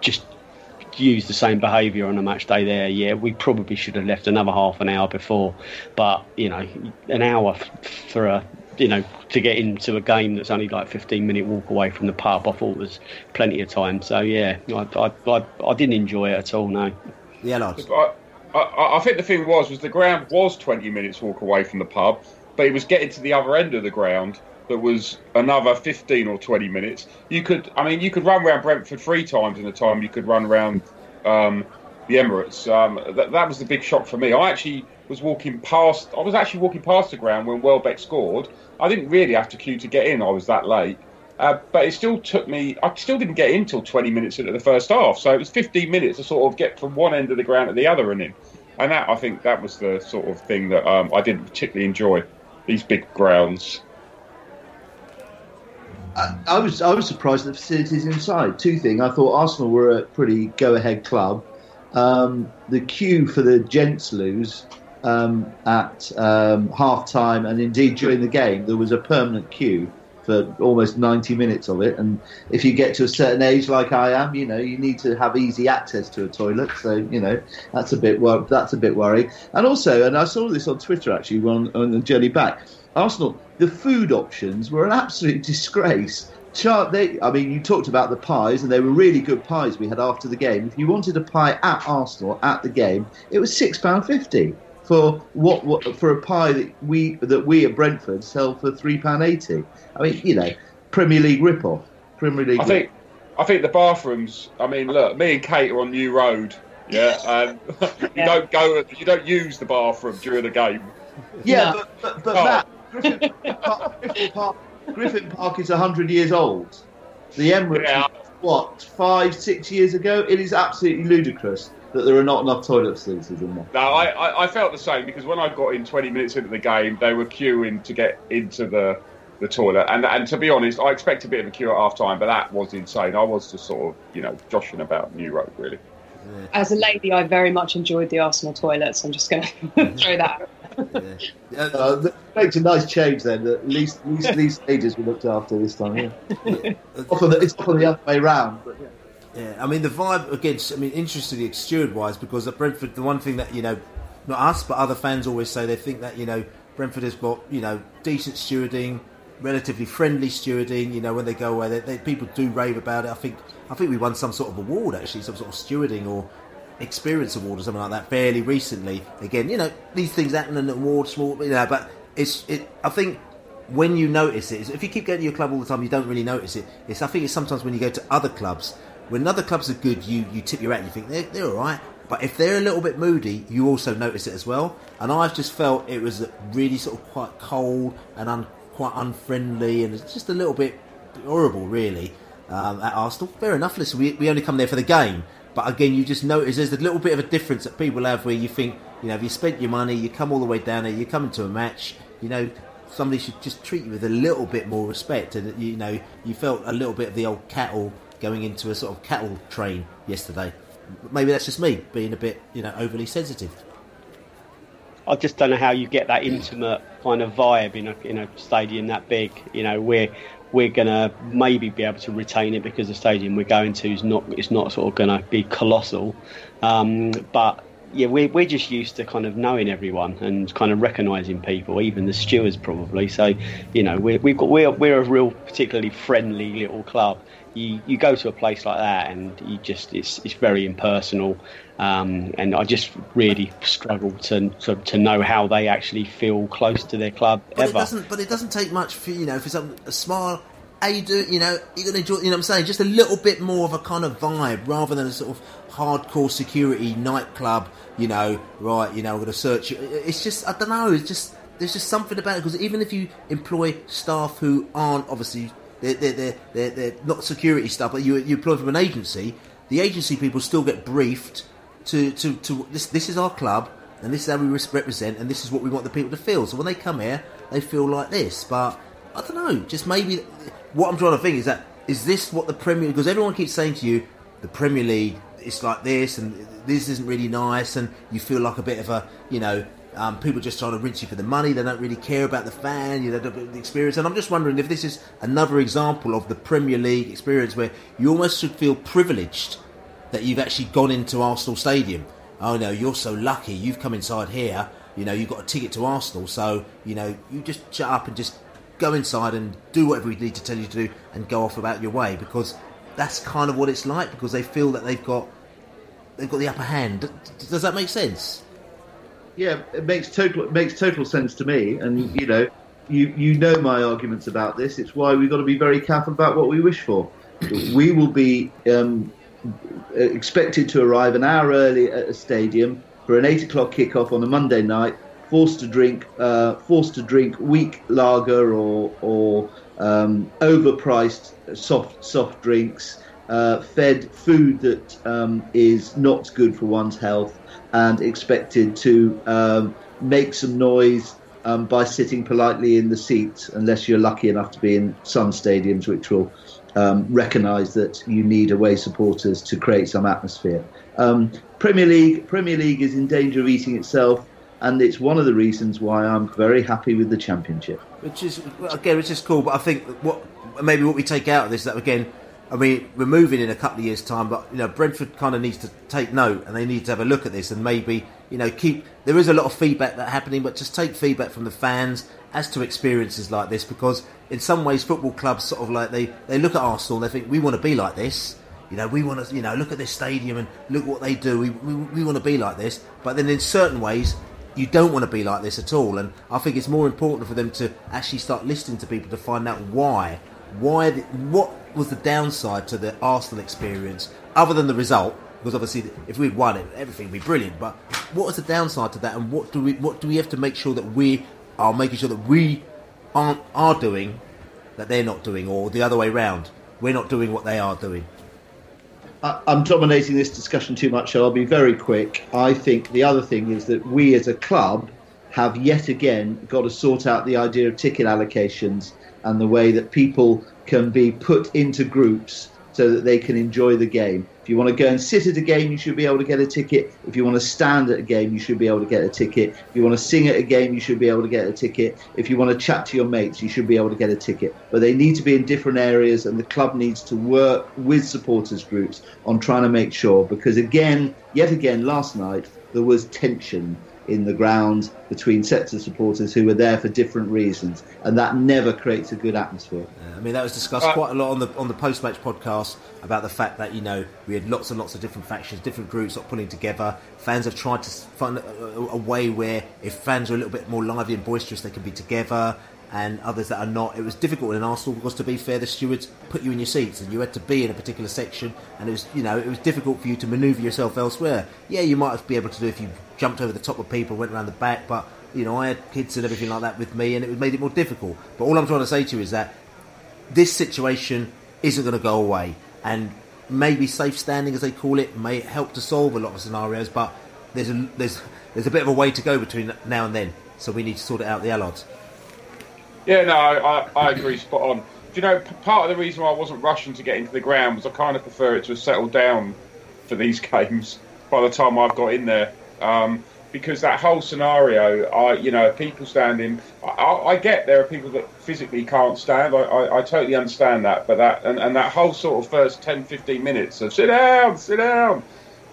just use the same behaviour on a match day there, yeah, we probably should have left another half an hour before. But you know, an hour for a you know to get into a game that's only like 15 minute walk away from the pub, I thought was plenty of time. So yeah, I I, I, I didn't enjoy it at all. No. Yeah, lads. I, I, I think the thing was was the ground was 20 minutes walk away from the pub, but it was getting to the other end of the ground that was another 15 or 20 minutes. You could, I mean, you could run around Brentford three times in the time you could run around um, the Emirates. Um, that, that was the big shock for me. I actually was walking past, I was actually walking past the ground when Welbeck scored. I didn't really have to queue to get in, I was that late. Uh, but it still took me, I still didn't get in till 20 minutes into the first half. So it was 15 minutes to sort of get from one end of the ground to the other and in. And that, I think, that was the sort of thing that um, I didn't particularly enjoy, these big grounds. I, I was I was surprised at the facilities inside. Two things. I thought Arsenal were a pretty go ahead club. Um, the queue for the gents loos um, at um, half time and indeed during the game there was a permanent queue for almost 90 minutes of it and if you get to a certain age like I am you know you need to have easy access to a toilet so you know that's a bit that's a bit worrying and also and I saw this on Twitter actually on, on the journey back Arsenal, the food options were an absolute disgrace. Chart, they, I mean, you talked about the pies, and they were really good pies we had after the game. If you wanted a pie at Arsenal at the game, it was six pound fifty for what, what for a pie that we that we at Brentford sell for three pound eighty. I mean, you know, Premier League rip-off. Premier League. I think, I think the bathrooms. I mean, look, me and Kate are on New Road. Yeah, and um, you yeah. don't go, you don't use the bathroom during the game. Yeah, but but, but oh. that Griffin Park, Griffin Park, Griffin Park is 100 years old. The Emirates, yeah. what, five, six years ago? It is absolutely ludicrous that there are not enough toilet facilities in there. No, I, I, I, felt the same because when I got in 20 minutes into the game, they were queuing to get into the the toilet. And and to be honest, I expect a bit of a queue at half time, but that was insane. I was just sort of, you know, joshing about New Road, really. As a lady, I very much enjoyed the Arsenal toilets. I'm just going to throw that yeah. Uh, makes a nice change then. At least these, these stages were looked after this time. Yeah. yeah. often the, it's often the other way round. But yeah. Yeah, I mean the vibe again. I mean, interestingly, steward wise, because at Brentford, the one thing that you know, not us, but other fans always say they think that you know Brentford has got you know decent stewarding, relatively friendly stewarding. You know, when they go away, they, they, people do rave about it. I think I think we won some sort of award actually, some sort of stewarding or experience award or something like that fairly recently. Again, you know, these things happen in award small, you know, but it's it. I think when you notice it, if you keep going to your club all the time, you don't really notice it. It's I think it's sometimes when you go to other clubs, when other clubs are good, you you tip your hat and you think they're they're all right. But if they're a little bit moody, you also notice it as well. And I've just felt it was really sort of quite cold and un, quite unfriendly, and just a little bit horrible, really. Um, at Arsenal, fair enough. Listen, we, we only come there for the game, but again, you just notice there's a little bit of a difference that people have where you think, you know, if you spent your money, you come all the way down there, you come into a match, you know, somebody should just treat you with a little bit more respect. And, you know, you felt a little bit of the old cattle going into a sort of cattle train yesterday. Maybe that's just me being a bit, you know, overly sensitive. I just don't know how you get that intimate kind of vibe in a in a stadium that big. You know, where we're going to maybe be able to retain it because the stadium we're going to is not it's not sort of going to be colossal. Um, but yeah, we're, we're just used to kind of knowing everyone and kind of recognising people, even the stewards probably. So, you know, we're, we've got we're, we're a real particularly friendly little club. You, you go to a place like that and you just it's it's very impersonal, um, and I just really struggle to, to to know how they actually feel close to their club But it doesn't. But it doesn't take much for you know for some a smile. You do? You know, you're gonna enjoy. You know, what I'm saying just a little bit more of a kind of vibe rather than a sort of hardcore security nightclub. You know, right? You know, I'm gonna search. you. It's just I don't know. It's just there's just something about it because even if you employ staff who aren't obviously they're they're, they're, they're, they're not security staff, but you you employ from an agency, the agency people still get briefed to to, to this this is our club and this is how we represent and this is what we want the people to feel. So when they come here, they feel like this. But I don't know, just maybe what I'm trying to think is that is this what the Premier because everyone keeps saying to you the Premier League it's like this and this isn't really nice and you feel like a bit of a you know um, people just trying to rinse you for the money. They don't really care about the fan, you know, the, the experience. And I'm just wondering if this is another example of the Premier League experience where you almost should feel privileged that you've actually gone into Arsenal Stadium. Oh no, you're so lucky. You've come inside here. You know, you've got a ticket to Arsenal, so you know you just shut up and just go inside and do whatever we need to tell you to do and go off about your way because that's kind of what it's like because they feel that they've got they've got the upper hand. Does that make sense? Yeah, it makes total it makes total sense to me, and you know, you you know my arguments about this. It's why we've got to be very careful about what we wish for. we will be um, expected to arrive an hour early at a stadium for an eight o'clock kickoff on a Monday night, forced to drink uh, forced to drink weak lager or or um, overpriced soft soft drinks, uh, fed food that um, is not good for one's health, and expected to um, make some noise um, by sitting politely in the seats, unless you're lucky enough to be in some stadiums which will um, recognise that you need away supporters to create some atmosphere. Um, Premier League, Premier League is in danger of eating itself, and it's one of the reasons why I'm very happy with the Championship. Which is well, again, which is cool. But I think what maybe what we take out of this is that again, I mean, we're moving in a couple of years' time, but you know, Brentford kind of needs to take note and they need to have a look at this and maybe you know keep. There is a lot of feedback that happening, but just take feedback from the fans as to experiences like this because in some ways, football clubs sort of like they they look at Arsenal they think we want to be like this. You know, we want to, you know, look at this stadium and look what they do. We, we, we want to be like this. But then in certain ways, you don't want to be like this at all. And I think it's more important for them to actually start listening to people to find out why. Why? The, what was the downside to the Arsenal experience, other than the result? Because obviously, if we'd won it, everything would be brilliant. But what was the downside to that? And what do we what do we have to make sure that we are making sure that we aren't are doing that they're not doing, or the other way round? We're not doing what they are doing. I'm dominating this discussion too much, so I'll be very quick. I think the other thing is that we as a club have yet again got to sort out the idea of ticket allocations and the way that people can be put into groups so that they can enjoy the game. If you want to go and sit at a game, you should be able to get a ticket. If you want to stand at a game, you should be able to get a ticket. If you want to sing at a game, you should be able to get a ticket. If you want to chat to your mates, you should be able to get a ticket. But they need to be in different areas, and the club needs to work with supporters groups on trying to make sure. Because again, yet again, last night there was tension in the ground between sets of supporters who were there for different reasons, and that never creates a good atmosphere. I mean, that was discussed quite a lot on the on the post match podcast about the fact that you know we had lots and lots of different factions, different groups not pulling together. Fans have tried to find a, a, a way where if fans are a little bit more lively and boisterous, they can be together. And others that are not, it was difficult in Arsenal because, to be fair, the stewards put you in your seats and you had to be in a particular section, and it was, you know, it was difficult for you to manoeuvre yourself elsewhere. Yeah, you might be able to do if you jumped over the top of people, went around the back, but you know, I had kids and everything like that with me, and it made it more difficult. But all I'm trying to say to you is that this situation isn't going to go away, and maybe safe standing, as they call it, may help to solve a lot of scenarios. But there's a there's there's a bit of a way to go between now and then, so we need to sort it out the allies. Yeah, no, I, I, agree spot on. Do you know, part of the reason why I wasn't rushing to get into the ground was I kind of prefer it to have settled down for these games by the time I've got in there. Um, because that whole scenario, I, you know, people standing, I, I, I get there are people that physically can't stand. I, I, I totally understand that. But that, and, and that whole sort of first 10, 15 minutes of sit down, sit down.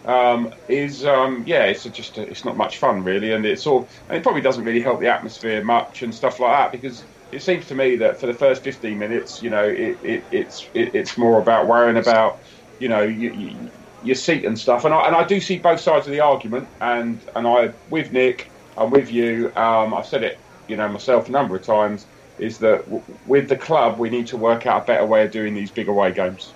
um, is um, yeah, it's just it's not much fun really, and it's all and it probably doesn't really help the atmosphere much and stuff like that because it seems to me that for the first 15 minutes, you know, it, it, it's it, it's more about worrying about you know you, you, your seat and stuff, and I, and I do see both sides of the argument, and and I with Nick, I'm with you. Um, I've said it, you know, myself a number of times. Is that w- with the club we need to work out a better way of doing these big away games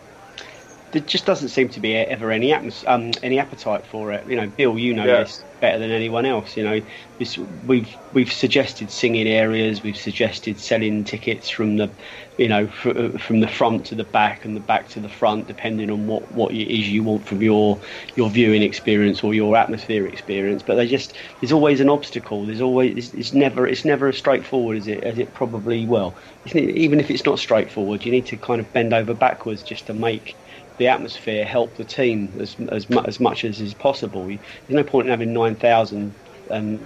there just doesn't seem to be ever any atmos- um, any appetite for it. You know, Bill, you know Yeah. this better than anyone else. You know, this, we've we've suggested singing areas, we've suggested selling tickets from the, you know, fr- from the front to the back and the back to the front, depending on what what it is you want from your your viewing experience or your atmosphere experience. But they just there's always an obstacle. There's always it's, it's never it's never as straightforward as it as it probably will. Isn't it? Even if it's not straightforward, you need to kind of bend over backwards just to make the atmosphere help the team as as, mu- as much as is possible. You- There's no point in having nine thousand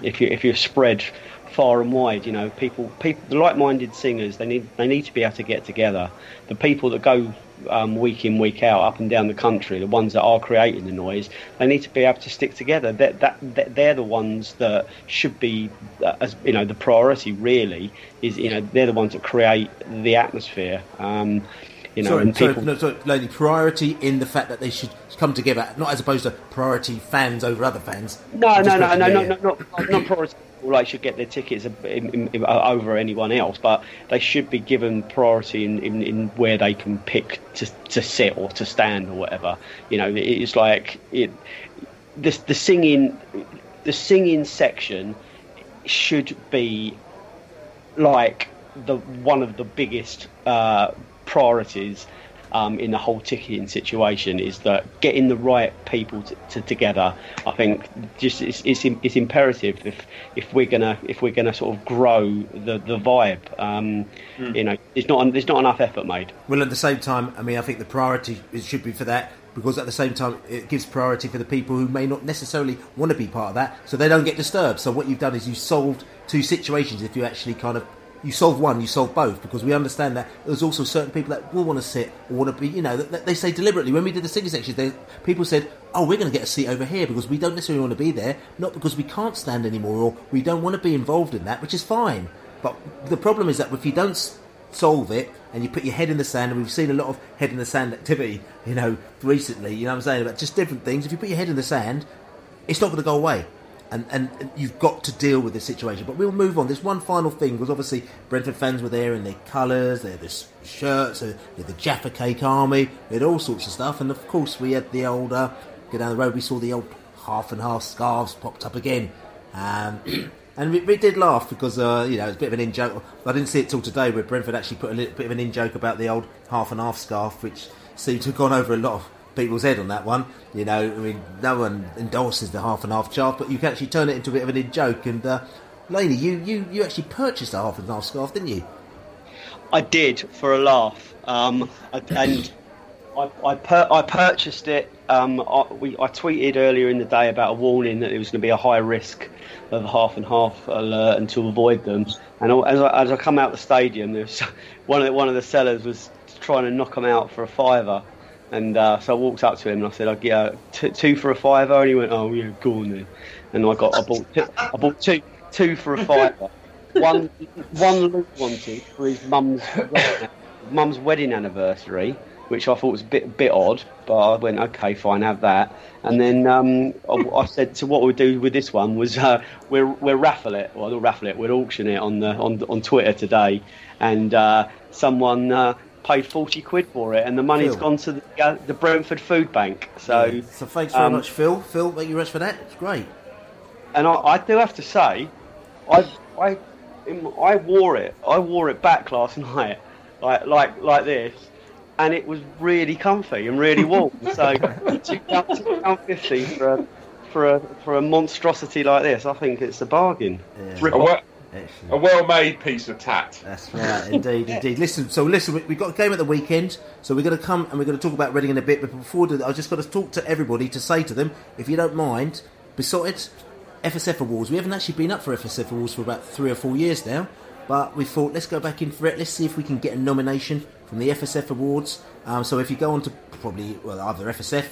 if you if you're spread far and wide. You know, people people the like-minded singers they need they need to be able to get together. The people that go um, week in week out up and down the country, the ones that are creating the noise, they need to be able to stick together. That that, that they're the ones that should be uh, as you know the priority really is you know they're the ones that create the atmosphere. Um, you know, sorry, and sorry, people. no, sorry, lady, priority in the fact that they should come together, not as opposed to priority fans over other fans. No, no, no, no, no, no, not, not, not priority. people, Like should get their tickets in, in, in, over anyone else, but they should be given priority in, in, in where they can pick to, to sit or to stand or whatever. You know, it's like it. The, the singing, the singing section should be like the one of the biggest uh, priorities um, in the whole ticketing situation is that getting the right people to, to together. I think just it's, it's, it's imperative if if we're gonna if we're gonna sort of grow the the vibe. Um, Mm. You know, it's not there's not enough effort made. Well, at the same time, I mean, I think the priority it should be for that because at the same time, it gives priority for the people who may not necessarily want to be part of that, so they don't get disturbed. So what you've done is you've solved two situations. If you actually kind of you solve one, you solve both because we understand that there's also certain people that will want to sit or want to be, you know, they say deliberately when we did the singing section, they, people said, "Oh, we're going to get a seat over here because we don't necessarily want to be there, not because we can't stand anymore or we don't want to be involved in that," which is fine. But the problem is that if you don't solve it and you put your head in the sand, and we've seen a lot of head in the sand activity, you know, recently, you know what I'm saying, about just different things. If you put your head in the sand, it's not going to go away. And, and you've got to deal with the situation. But we'll move on. There's one final thing because obviously Brentford fans were there in their colours, their shirts, they the Jaffa Cake Army, they had all sorts of stuff. And of course, we had the old, uh, go down the road, we saw the old half and half scarves popped up again. Um, and we, we did laugh because, uh, you know, it's a bit of an in joke. I didn't see it till today where Brentford actually put a little bit of an in joke about the old half and half scarf, which seemed to have gone over a lot of people's head on that one. You know, I mean, no one endorses the half and half chart, but you can actually turn it into a bit of an joke. And, uh, you, you, you actually purchased a half and half scarf, didn't you? I did for a laugh, um, and I I, pur- I purchased it. Um, I, we, I tweeted earlier in the day about a warning that there was going to be a high risk of half and half alert and to avoid them. And as I, as I come out the stadium, there's one of the, one of the sellers was trying to knock them out for a fiver. And uh, so I walked up to him and I said, "I'll get uh, t- two for a fiver." And he went, "Oh yeah, go on then." And I got I bought two, I bought two two for a fiver. One one Luke wanted for his mum's mum's wedding anniversary, which I thought was a bit bit odd, but I went okay, fine, have that. And then um, I, I said, so what we'll do with this one was uh, we'll we'll raffle it, well, we'll raffle it, we'll auction it on the on on Twitter today, and uh, someone. Paid forty quid for it, and the money's Phil. gone to the, uh, the Brentford Food Bank. So, Yeah. so thanks very um, much, Phil. Phil, thank you very much for that. It's great. and I, I do have to say, I I in- I wore it. I wore it back last night, like like like this, and it was really comfy and really warm. so two pound fifty for a for a for a monstrosity like this, I think it's a bargain. Rip A, well, a well-made piece of tat. That's right, indeed, indeed. Listen, so listen, we- we've got a game at the weekend, so we're going to come and we're going to talk about Reading in a bit. But before we do that, I just got to talk to everybody to say to them, if you don't mind, besides FSF Awards, we haven't actually been up for FSF Awards for about three or four years now. But we thought, let's go back in for it. Let's see if we can get a nomination from the FSF Awards. Um, so if you go on to probably well either FSF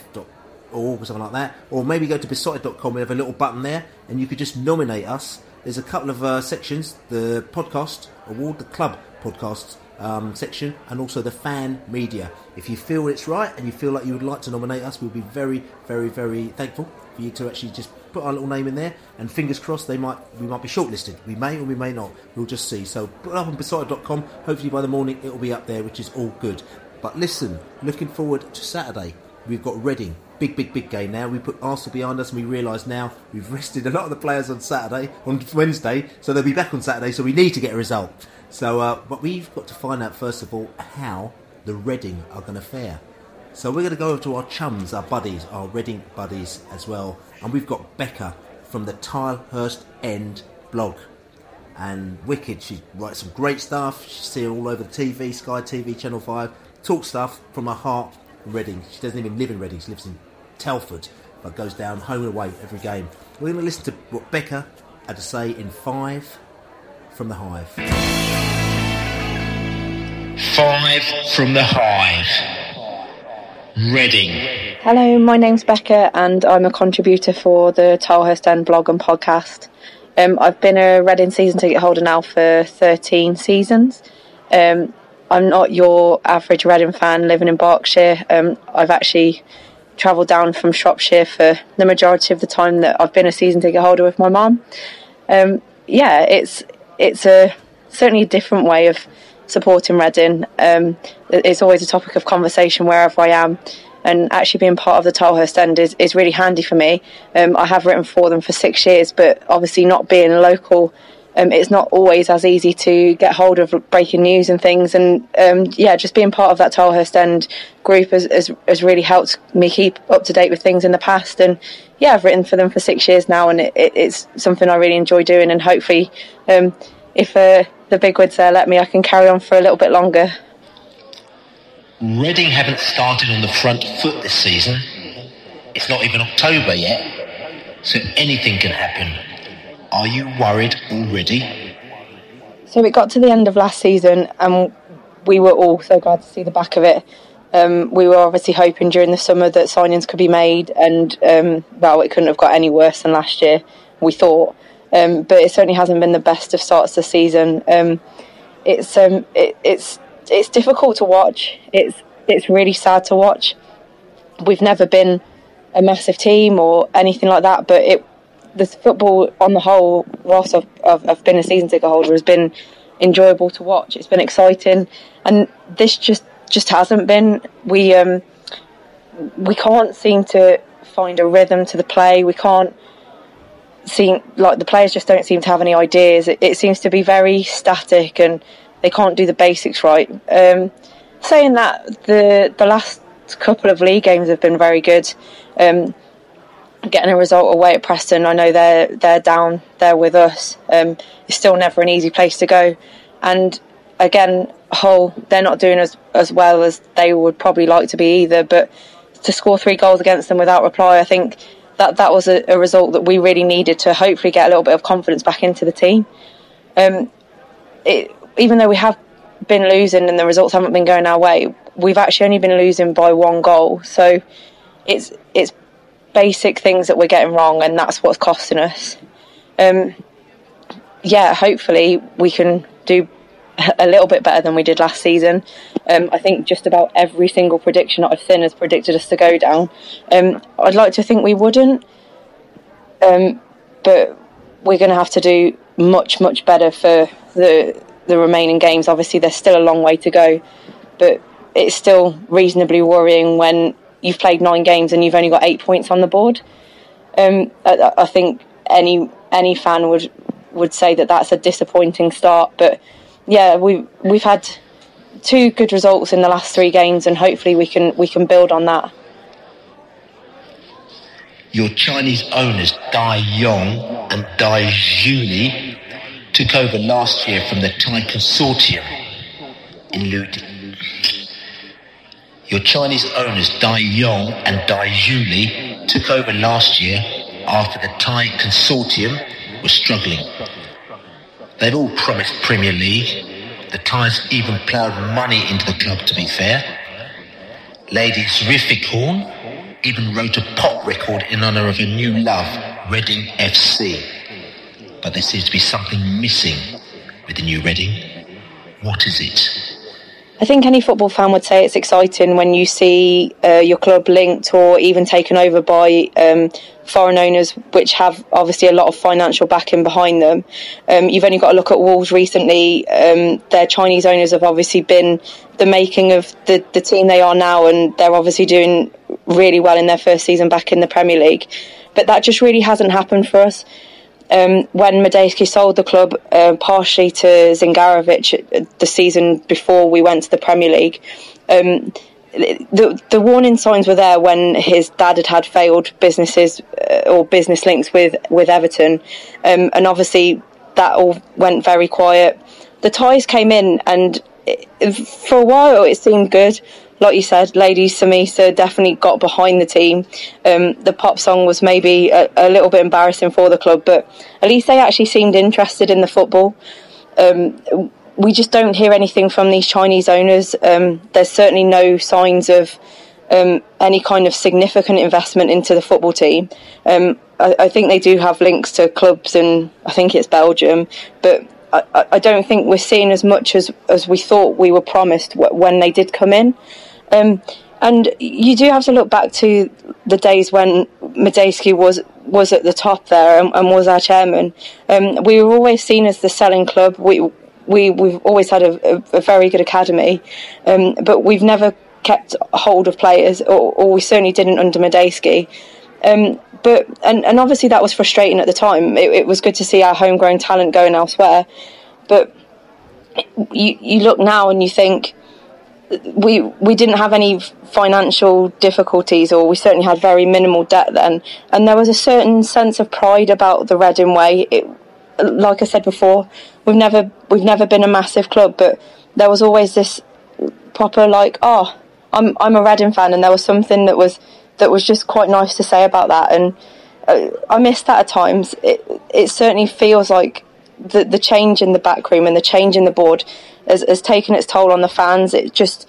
or something like that. Or maybe go to beesotted.com. We have a little button there, and you could just nominate us. There's a couple of uh, sections: the podcast award, the club podcast um, section, and also the fan media. If you feel it's right and you feel like you would like to nominate us, we'll be very, very, very thankful for you to actually just put our little name in there. And fingers crossed, they might we might be shortlisted. We may or we may not. We'll just see. So up on beesotted.com. Hopefully by the morning it will be up there, which is all good. But listen, looking forward to Saturday. We've got Reading. Big, big, big game now. We put Arsenal behind us and we realise now we've rested a lot of the players on Saturday, on Wednesday, so they'll be back on Saturday, so we need to get a result. So, uh, but we've got to find out, first of all, how the Reading are going to fare. So we're going to go over to our chums, our buddies, our Reading buddies as well. And we've got Becka from the Tilehurst End blog. And Wicked, she writes some great stuff. She's seen all over the TV, Sky TV, Channel 5. Talk stuff from her heart Reading. She doesn't even live in Reading, she lives in Telford, but goes down home and away every game. We're going to listen to what Becka had to say in five from the Hive. Five from the Hive. Reading. Hello, my name's Becka, and I'm a contributor for the Tilehurst End blog and podcast. Um, I've been a Reading season ticket holder now for 13 seasons. Um, I'm not your average Reading fan living in Berkshire. Um, I've actually travelled down from Shropshire for the majority of the time that I've been a season ticket holder with my mum. Um, yeah, it's it's a certainly a different way of supporting Reading. Um, it's always a topic of conversation wherever I am, and actually being part of the Tilehurst End is, is really handy for me. Um, I have written for them for six years, but obviously not being a local um, it's not always as easy to get hold of breaking news and things. And um, yeah, just being part of that Tilehurst End group has, has, has, really helped me keep up to date with things in the past. And yeah, I've written for them for six years now, and it, it, it's something I really enjoy doing. And hopefully, um, if uh, the big words there let me, I can carry on for a little bit longer. Reading haven't started on the front foot this season. It's not even October yet, so anything can happen. Are you worried already? So it got to the end of last season, and we were all so glad to see the back of it. Um, we were obviously hoping during the summer that signings could be made, and um, well, it couldn't have got any worse than last year. We thought, um, but it certainly hasn't been the best of starts the season. Um, it's um, it, it's it's difficult to watch. It's it's really sad to watch. We've never been a massive team or anything like that, but it the football on the whole, whilst I've, I've, I've, been a season ticket holder, has been enjoyable to watch. It's been exciting, and this just just hasn't been. We um, we can't seem to find a rhythm to the play. We can't seem like the players just don't seem to have any ideas. It, it seems to be very static, and they can't do the basics right. Um, saying that, the the last couple of league games have been very good. Um, getting a result away at Preston. I know they're they're down there with us. Um, it's still never an easy place to go, and again, Hull they're not doing as as well as they would probably like to be either. But to score three goals against them without reply, I think that that was a, a result that we really needed to hopefully get a little bit of confidence back into the team. Um, it, even though we have been losing and the results haven't been going our way, we've actually only been losing by one goal. So it's it's basic things that we're getting wrong, and that's what's costing us. Um, yeah, hopefully we can do a little bit better than we did last season. Um, I think just about every single prediction that I've seen has predicted us to go down. Um, I'd like to think we wouldn't, um, but we're going to have to do much, much better for the the remaining games. Obviously, there's still a long way to go, but it's still reasonably worrying when you've played nine games and you've only got eight points on the board. Um, I, I, think any any fan would would say that that's a disappointing start. But yeah, we we've had two good results in the last three games, and hopefully we can we can build on that. Your Chinese owners Dai Yong and Dai Juli took over last year from the Thai consortium in Luton. Your Chinese owners Dai Yong and Dai Yuli took over last year after the Thai consortium was struggling. They've all promised Premier League. The Thais even ploughed money into the club to be fair. Lady Srivikorn even wrote a pop record in honour of a new love, Reading FC. But there seems to be something missing with the new Reading. What is it? I think any football fan would say it's exciting when you see uh, your club linked or even taken over by um, foreign owners, which have obviously a lot of financial backing behind them. Um, you've only got to look at Wolves recently. Um, their Chinese owners have obviously been the making of the, the team they are now, and they're obviously doing really well in their first season back in the Premier League. But that just really hasn't happened for us um, when Madejski sold the club uh, partially to Zingarevich the season before we went to the Premier League, um, the the warning signs were there when his dad had had failed businesses uh, or business links with with Everton, um, and obviously that all went very quiet. The Thais came in, and it, for a while it seemed good like you said, Lady Samisa definitely got behind the team. Um, the pop song was maybe a, a, little bit embarrassing for the club, but at least they actually seemed interested in the football. Um, we just don't hear anything from these Chinese owners. Um, there's certainly no signs of um, any kind of significant investment into the football team. Um, I, I think they do have links to clubs and I think it's Belgium, but I, I, don't think we're seeing as much as, as we thought we were promised when they did come in. Um, and you do have to look back to the days when Madejski was was at the top there and, and was our chairman. Um, we were always seen as the selling club. We we we've always had a, a, a very good academy, um, but we've never kept hold of players, or, or we certainly didn't under Madejski. Um, but and, and obviously that was frustrating at the time. It, it was good to see our homegrown talent going elsewhere, but you you look now and you think we we didn't have any financial difficulties, or we certainly had very minimal debt then, and there was a certain sense of pride about the Reading way. It, like I said before, we've never we've never been a massive club, but there was always this proper like, oh, I'm I'm a Reading fan, and there was something that was that was just quite nice to say about that, and uh, I miss that at times. It it certainly feels like the the change in the backroom and the change in the board has, has taken its toll on the fans. It just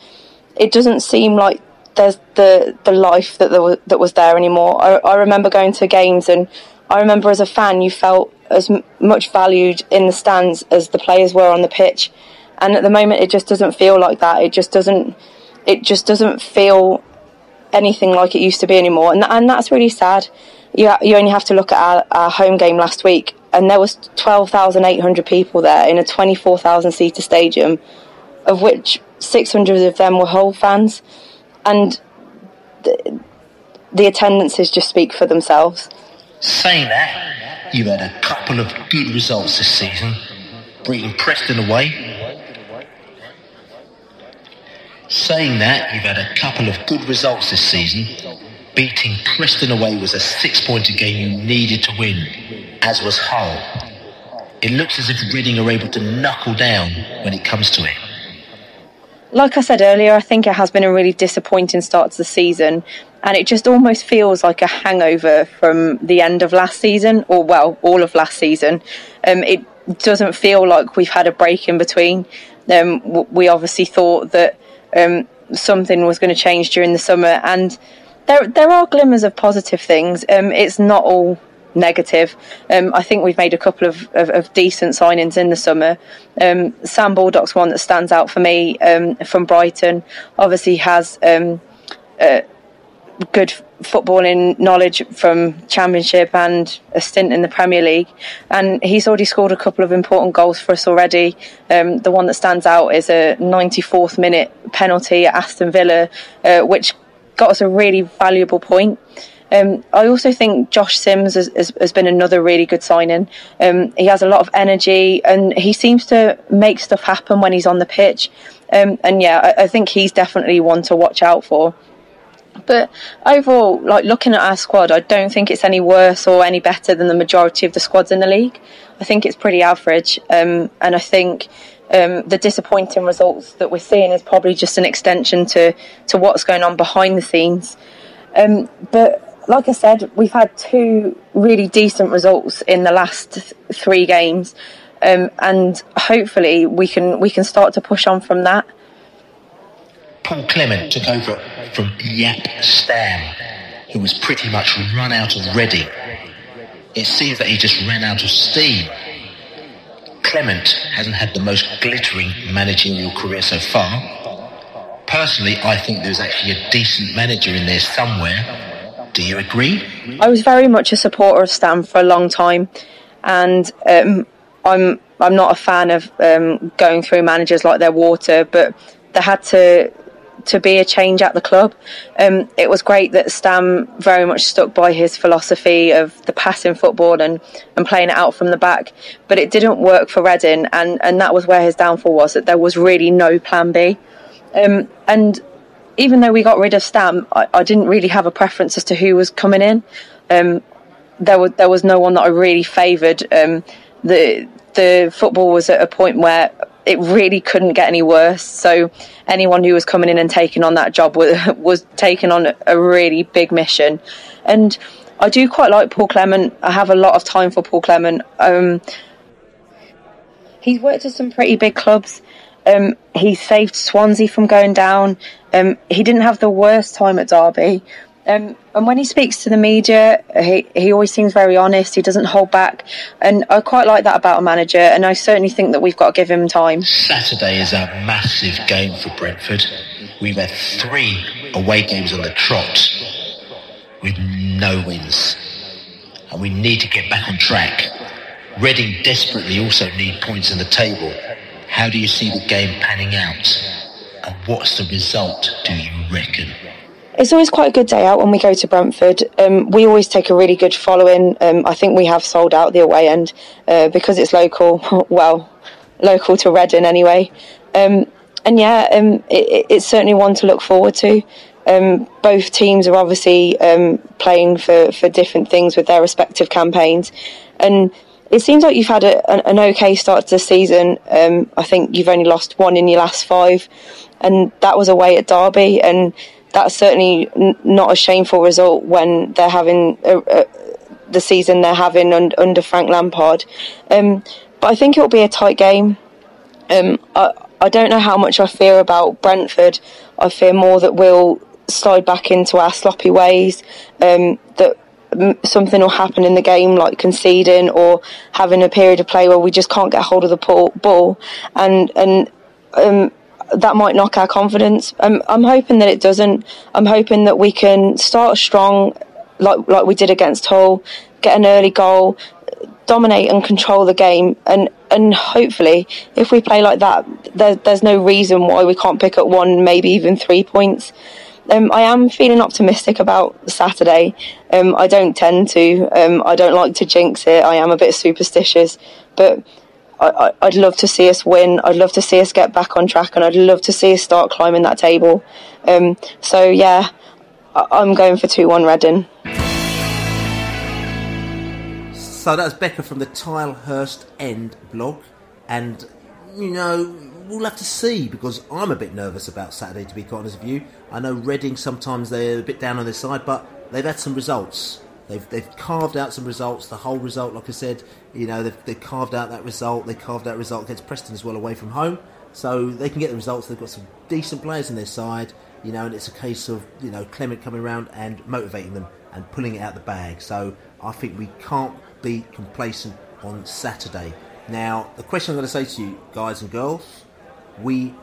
it doesn't seem like there's the the life that there was, that was there anymore. I, I remember going to games and I remember as a fan you felt as m- much valued in the stands as the players were on the pitch, and at the moment it just doesn't feel like that. It just doesn't it just doesn't feel anything like it used to be anymore, and and that's really sad. You ha- you only have to look at our, our home game last week and there was 12,800 people there in a 24,000 seater stadium, of which 600 of them were Hull fans, and the, the attendances just speak for themselves. Saying that, you've had a couple of good results this season, beating Preston away. Saying that, you've had a couple of good results this season. Beating Preston away was a six-pointer game you needed to win as was Hull. It looks as if Reading are able to knuckle down when it comes to it. Like I said earlier, I think it has been a really disappointing start to the season, and it just almost feels like a hangover from the end of last season, or well, all of last season. Um, it doesn't feel like we've had a break in between. Um, we obviously thought that um, something was going to change during the summer, and there there are glimmers of positive things. Um, it's not all negative. Um, I think we've made a couple of, of, of decent signings in the summer. Um, Sam Baldock's one that stands out for me um, from Brighton. Obviously has uh, good footballing knowledge from Championship and a stint in the Premier League, and he's already scored a couple of important goals for us already. Um, the one that stands out is a 94th minute penalty at Aston Villa, uh, which got us a really valuable point. Um, I also think Josh Sims has, has, has been another really good signing. Um, he has a lot of energy and he seems to make stuff happen when he's on the pitch. Um, and yeah, I, I, think he's definitely one to watch out for. But overall, like looking at our squad, I don't think it's any worse or any better than the majority of the squads in the league. I think it's pretty average, um, and I think um, the disappointing results that we're seeing is probably just an extension to to what's going on behind the scenes. Um, but like I said, we've had two really decent results in the last th- three games, um, and hopefully we can we can start to push on from that. Paul Clement took over from Jaap Stam. who was pretty much run out of ready. It seems that he just ran out of steam. Clement hasn't had the most glittering managerial career so far. Personally, I think there's actually a decent manager in there somewhere. Do you agree? I was very much a supporter of Stam for a long time, and um, I'm I'm not a fan of um, going through managers like they're water, but there had to to be a change at the club. Um, it was great that Stam very much stuck by his philosophy of the passing football and, and playing it out from the back, but it didn't work for Reading, and, and that was where his downfall was that there was really no plan B. Um, and even though we got rid of Stam, I, I, didn't really have a preference as to who was coming in. Um, there was there was no one that I really favoured. Um, the the football was at a point where it really couldn't get any worse. So anyone who was coming in and taking on that job was, was taking on a really big mission. And I do quite like Paul Clement. I have a lot of time for Paul Clement. Um, he's worked at some pretty big clubs. Um, he saved Swansea from going down. Um, he didn't have the worst time at Derby. Um, and when he speaks to the media, he, he always seems very honest. He doesn't hold back. And I quite like that about a manager. And I certainly think that we've got to give him time. Saturday is a massive game for Brentford. We've had three away games on the trot with no wins. And we need to get back on track. Reading desperately also need points in the table. How do you see the game panning out? And what's the result, do you reckon? It's always quite a good day out when we go to Brentford. Um, we always take a really good following. Um, I think we have sold out the away end uh, because it's local. Well, local to Reading anyway. Um, and yeah, um, it, it's certainly one to look forward to. Um, both teams are obviously um, playing for, for different things with their respective campaigns, and it seems like you've had a, an, an, okay start to the season. I think you've only lost one in your last five, and that was away at Derby, and that's certainly n- not a shameful result when they're having a, a, the season they're having un- under Frank Lampard. Um, but I think it'll be a tight game. Um, I, I don't know how much I fear about Brentford. I fear more that we'll slide back into our sloppy ways. Um, that something will happen in the game, like conceding or having a period of play where we just can't get hold of the ball, and and um, that might knock our confidence. I'm, I'm hoping that it doesn't. I'm hoping that we can start strong, like like we did against Hull, get an early goal, dominate and control the game, and and hopefully, if we play like that, there, there's no reason why we can't pick up one, maybe even three points. Um, I am feeling optimistic about Saturday. Um, I don't tend to. Um, I don't like to jinx it. I am a bit superstitious, but I, would love to see us win. I'd love to see us get back on track, and I'd love to see us start climbing that table. Um, so yeah, I, am going for two one Reading. So that's Becka from the Tilehurst End blog, and you know we'll have to see because I'm a bit nervous about Saturday. To be quite honest with you, I know Reading sometimes they're a bit down on their side, but they've had some results. They've, they've carved out some results. The whole result, like I said, you know, they've, they've carved out that result. They carved out result against Preston as well away from home. So they can get the results. They've got some decent players in their side, you know, and it's a case of, you know, Clement coming around and motivating them and pulling it out the bag. So I think we can't be complacent on Saturday. Now, the question I'm going to say to you, guys and girls, we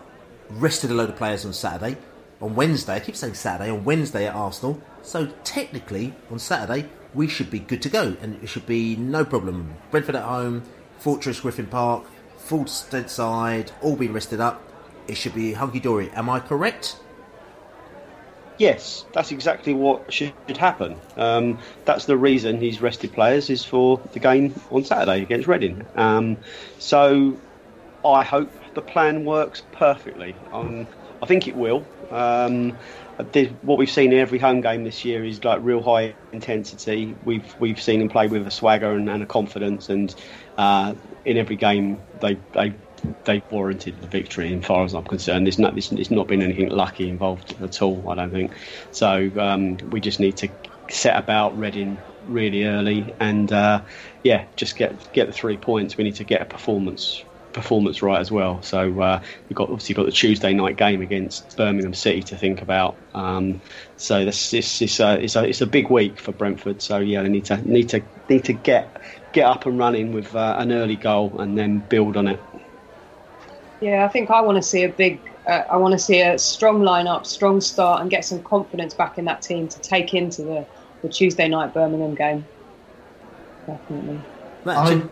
rested a load of players on Saturday. On Wednesday, I keep saying Saturday, on Wednesday at Arsenal, so technically, on Saturday, we should be good to go, and it should be no problem. Brentford at home, Fortress Griffin Park, full stead side, all being rested up. It should be hunky dory. Am I correct? Yes, that's exactly what should happen. Um, that's the reason he's rested players is for the game on Saturday against Reading. Um, so I hope the plan works perfectly. Um, I think it will. Um, what we've seen in every home game this year is like real high intensity. We've we've seen them play with a swagger and, and a confidence, and uh, in every game they they they warranted the victory. As far as I'm concerned, there's not there's, not been anything lucky involved at all. I don't think. So um, we just need to set about Reading really early, and uh, yeah, just get get the three points. We need to get a performance performance right as well. So uh, we've got obviously got the Tuesday night game against Birmingham City to think about. Um, so this, this, this uh, it's, a, it's a big week for Brentford. So yeah, they need to need to need to get get up and running with uh, an early goal and then build on it. Yeah, I think I want to see a big. Uh, I want to see a strong lineup, strong start, and get some confidence back in that team to take into the, the Tuesday night Birmingham game. Definitely. I,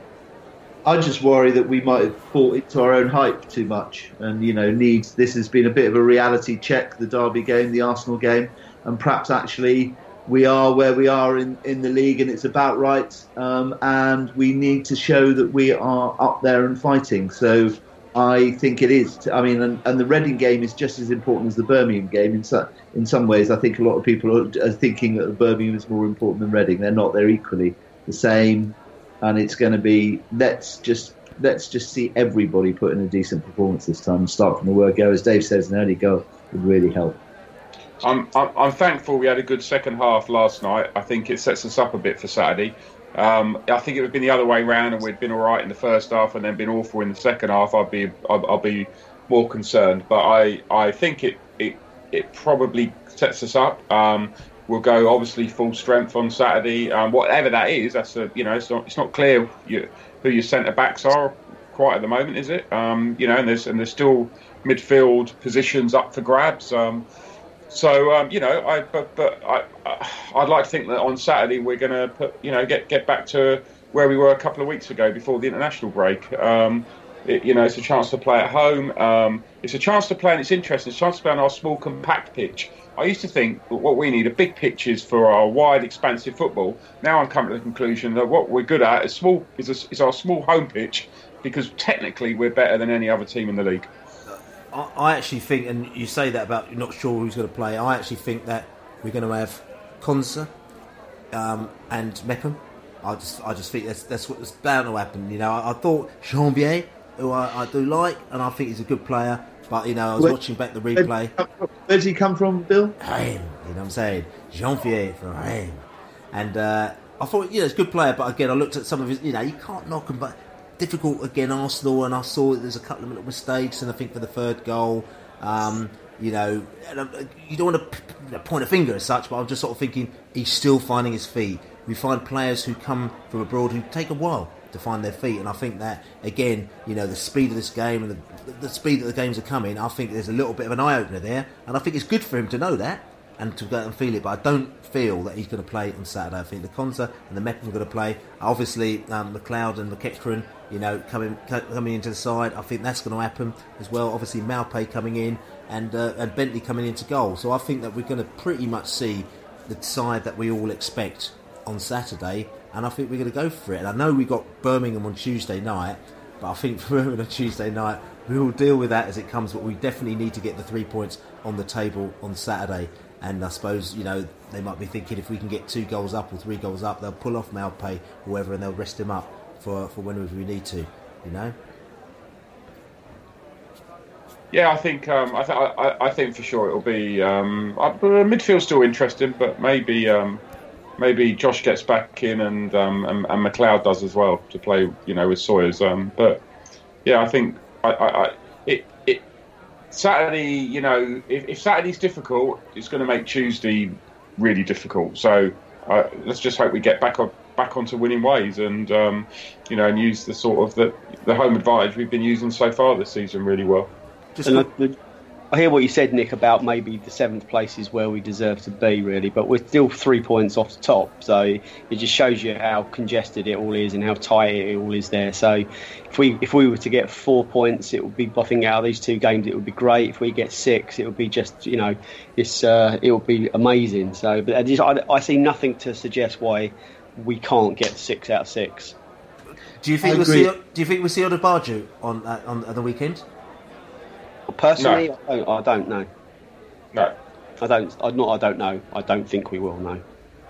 I just worry that we might have bought into our own hype too much, and you know, needs this has been a bit of a reality check. The Derby game, the Arsenal game, and perhaps actually we are where we are in, in the league, and it's about right. Um, and we need to show that we are up there and fighting. So I think it is. I mean, and, and the Reading game is just as important as the Birmingham game. In some in some ways, I think a lot of people are, are thinking that Birmingham is more important than Reading. They're not. They're equally the same and it's going to be let's just let's just see everybody put in a decent performance this time and start from the word go. As Dave says, an early goal would really help. I'm, I'm, I'm thankful we had a good second half last night. I think it sets us up a bit for Saturday. Um, I think it would have been the other way round, and we'd been all right in the first half and then been awful in the second half. I'd be I'd be more concerned, but I, I think it, it it probably sets us up. Um, we'll go obviously full strength on Saturday. Um, whatever that is, that's a you know it's not it's not clear you, who your centre backs are quite at the moment, is it? Um, you know, and there's and there's still midfield positions up for grabs. Um, so um, you know, I but but I I'd like to think that on Saturday we're going to put you know get get back to where we were a couple of weeks ago before the international break. Um, it, you know, it's a chance to play at home. Um, it's a chance to play, and it's interesting. It's a chance to play on our small, compact pitch. I used to think that what we need are big pitches for our wide, expansive football. Now I'm coming to the conclusion that what we're good at is small is, a, is our small home pitch because technically we're better than any other team in the league. I, I actually think, and you say that about you're not sure who's going to play. I actually think that we're going to have Konsa um, and Mepham. I just, I just think that's that's what's bound to happen. You know, I, I thought Jeanvier, who I, I do like, and I think he's a good player. But you know, I was Where- watching back the replay. Where does he come from, Bill? Reims, you know what I'm saying? Jean-Pierre from Reims. And uh, I thought, you know, it's a good player, but again, I looked at some of his, you know, you can't knock him, but difficult again, Arsenal, and I saw there's a couple of little mistakes, and I think for the third goal, um, you know, and, uh, you don't want to point a finger as such, but I'm just sort of thinking he's still finding his feet. We find players who come from abroad who take a while to find their feet, and I think that again, you know, the speed of this game and the, the speed that the games are coming, I think there's a little bit of an eye opener there, and I think it's good for him to know that and to go and feel it. But I don't feel that he's going to play on Saturday. I think the Konsa and the Mepham are going to play. Obviously, um, Macleod and McEachran, you know, coming coming into the side. I think that's going to happen as well. Obviously, Maupay coming in and uh, and Bentley coming into goal. So I think that we're going to pretty much see the side that we all expect on Saturday, and I think we're going to go for it. And I know we got Birmingham on Tuesday night, but I think for Birmingham on Tuesday night, we will deal with that as it comes. But we definitely need to get the three points on the table on Saturday. And I suppose you know they might be thinking if we can get two goals up or three goals up, they'll pull off Maupay, whoever, and they'll rest him up for for whenever we need to. You know. Yeah, I think um, I, th- I, I think for sure it'll be um, uh, midfield's still interesting, but maybe um, maybe Josh gets back in and, um, and and Macleod does as well to play, you know, with Sawyers. Um, but yeah, I think I, I, I it it Saturday, you know, if, if Saturday's difficult, it's going to make Tuesday really difficult. So uh, let's just hope we get back on back onto winning ways and um, you know and use the sort of the the home advantage we've been using so far this season really well. And I, the- I hear what you said, Nick, about maybe the seventh place is where we deserve to be, really, but we're still three points off the top. So it just shows you how congested it all is and how tight it all is there. So if we if we were to get four points, it would be buffing out of these two games, it would be great. If we get six, it would be just you know it's uh, it would be amazing. So but I, just, I, I see nothing to suggest why we can't get six out of six. Do you think we'll see? agree. Do you think we'll see Odubajo on uh, on, on the weekend? Personally, I, don't, I don't know. No, I don't. I not. I don't know. I don't think we will. No.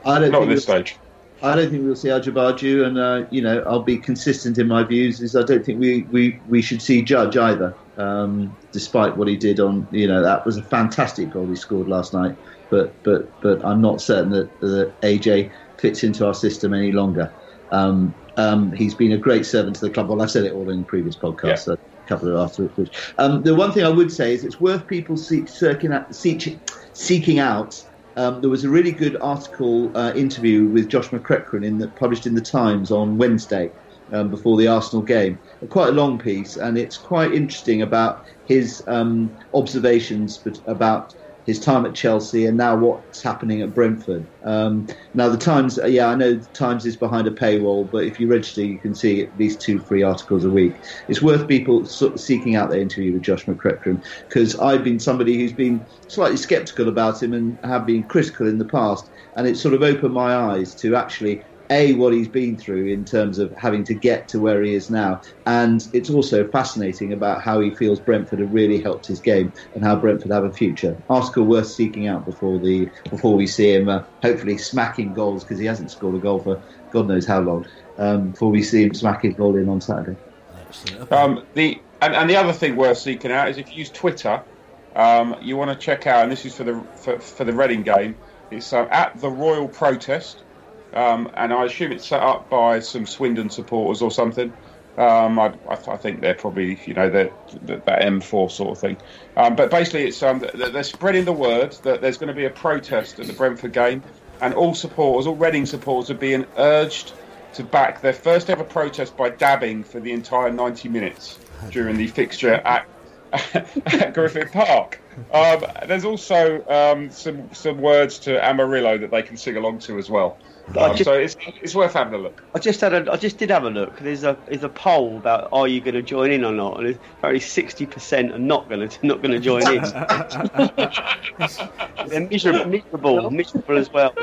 I don't Not think at this we'll- stage. I don't think we'll see Odubajo, and uh, you know I'll be consistent in my views. Is I don't think we, we, we should see Judge either, um, despite what he did on you know that was a fantastic goal he scored last night. But but but I'm not certain that, that AJ fits into our system any longer. Um, Um, he's been a great servant to the club. Well, I've said it all in previous podcasts. Yeah. A couple of afterwards. Um, the one thing I would say is it's worth people see, seeking out, seek, seeking out. Um, there was a really good article uh, interview with Josh McEachran in the, published in the Times on Wednesday um, before the Arsenal game. Quite a long piece, and it's quite interesting about his um, observations about his time at Chelsea and now what's happening at Brentford. Um, now the Times, yeah, I know the Times is behind a paywall, but if you register, you can see at least two free articles a week. It's worth people sort of seeking out that interview with Josh McEachran because I've been somebody who's been slightly sceptical about him and have been critical in the past, and it sort of opened my eyes to actually a what he's been through in terms of having to get to where he is now, and it's also fascinating about how he feels Brentford have really helped his game and how Brentford have a future. Article worth seeking out before the before we see him uh, hopefully smacking goals because he hasn't scored a goal for God knows how long. Um, before we see him smacking his goal in on Saturday. Um, the and, and the other thing worth seeking out is if you use Twitter, um, you want to check out, and this is for the for, for the Reading game. It's uh, at the Royal Protest, um, and I assume it's set up by some Swindon supporters or something. Um, I, I, think they're probably you know that that M4 sort of thing. Um, but basically, it's um, they're spreading the word that there's going to be a protest at the Brentford game, and all supporters, all Reading supporters, are being urged to back their first ever protest by dabbing for the entire 90 minutes during the fixture at, at Griffin Park. Um, there's also um, some some words to Amarillo that they can sing along to as well. I Um, just- so it's it's worth having a look. I just had a, I just did have a look. There's a there's a poll about are you going to join in or not, and apparently sixty percent are not going to not going to join in. They're miserable, miserable, miserable as well.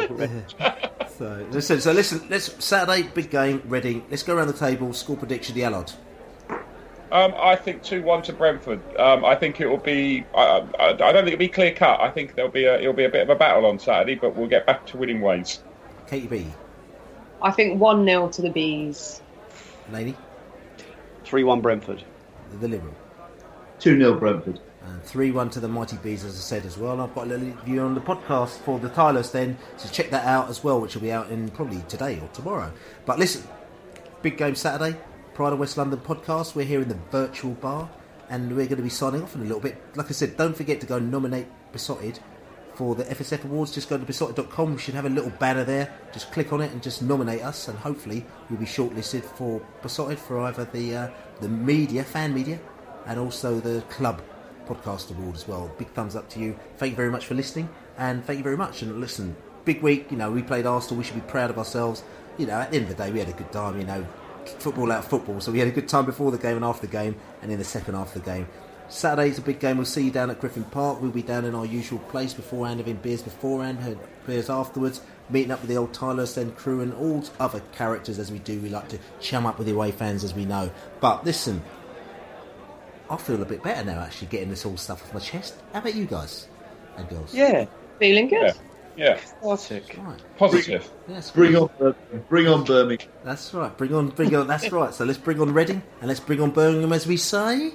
So, listen, so listen, let's Saturday big game, Reading. Let's go around the table. Score prediction, the Allard. Um, I think two one to Brentford. Um, I think it will be. I, I, I don't think it'll be clear cut. I think there'll be a it'll be a bit of a battle on Saturday, but we'll get back to winning ways. Katie Bee, I think 1 0 to the Bees. lady, Three one Brentford. the Liberal. 2 0 Brentford. And 3 1 to the Mighty Bees, as I said as well. And I've got a little view on the podcast for the Tylers then, so check that out as well, which will be out in probably today or tomorrow. But listen, big game Saturday, Pride of West London podcast. We're here in the virtual bar, and we're going to be signing off in a little bit. Like I said, don't forget to go and nominate Beesotted for the FSF Awards. Just go to beesotted.com. We should have a little banner there. Just click on it and just nominate us, and hopefully we'll be shortlisted for Beesotted for either the uh, the media, fan media, and also the club podcast award as well. Big thumbs up to you. Thank you very much for listening, and thank you very much. And listen, big week. You know, we played Arsenal. We should be proud of ourselves. You know, at the end of the day, we had a good time. You know, football out of football. So we had a good time before the game and after the game, and in the second half of the game. Saturday's a big game. We'll see you down at Griffin Park. We'll be down in our usual place beforehand, having beers beforehand, had beers afterwards, meeting up with the old Tilehurst End crew and all other characters as we do. We like to chum up with the away fans as we know. But listen, I feel a bit better now actually getting this all stuff off my chest. How about you guys and girls? Yeah, feeling good. Yeah, Classic. positive. Yes, Bring on, bring on Birmingham. That's right. Bring on, bring on. That's right. So let's bring on Reading and let's bring on Birmingham, as we say.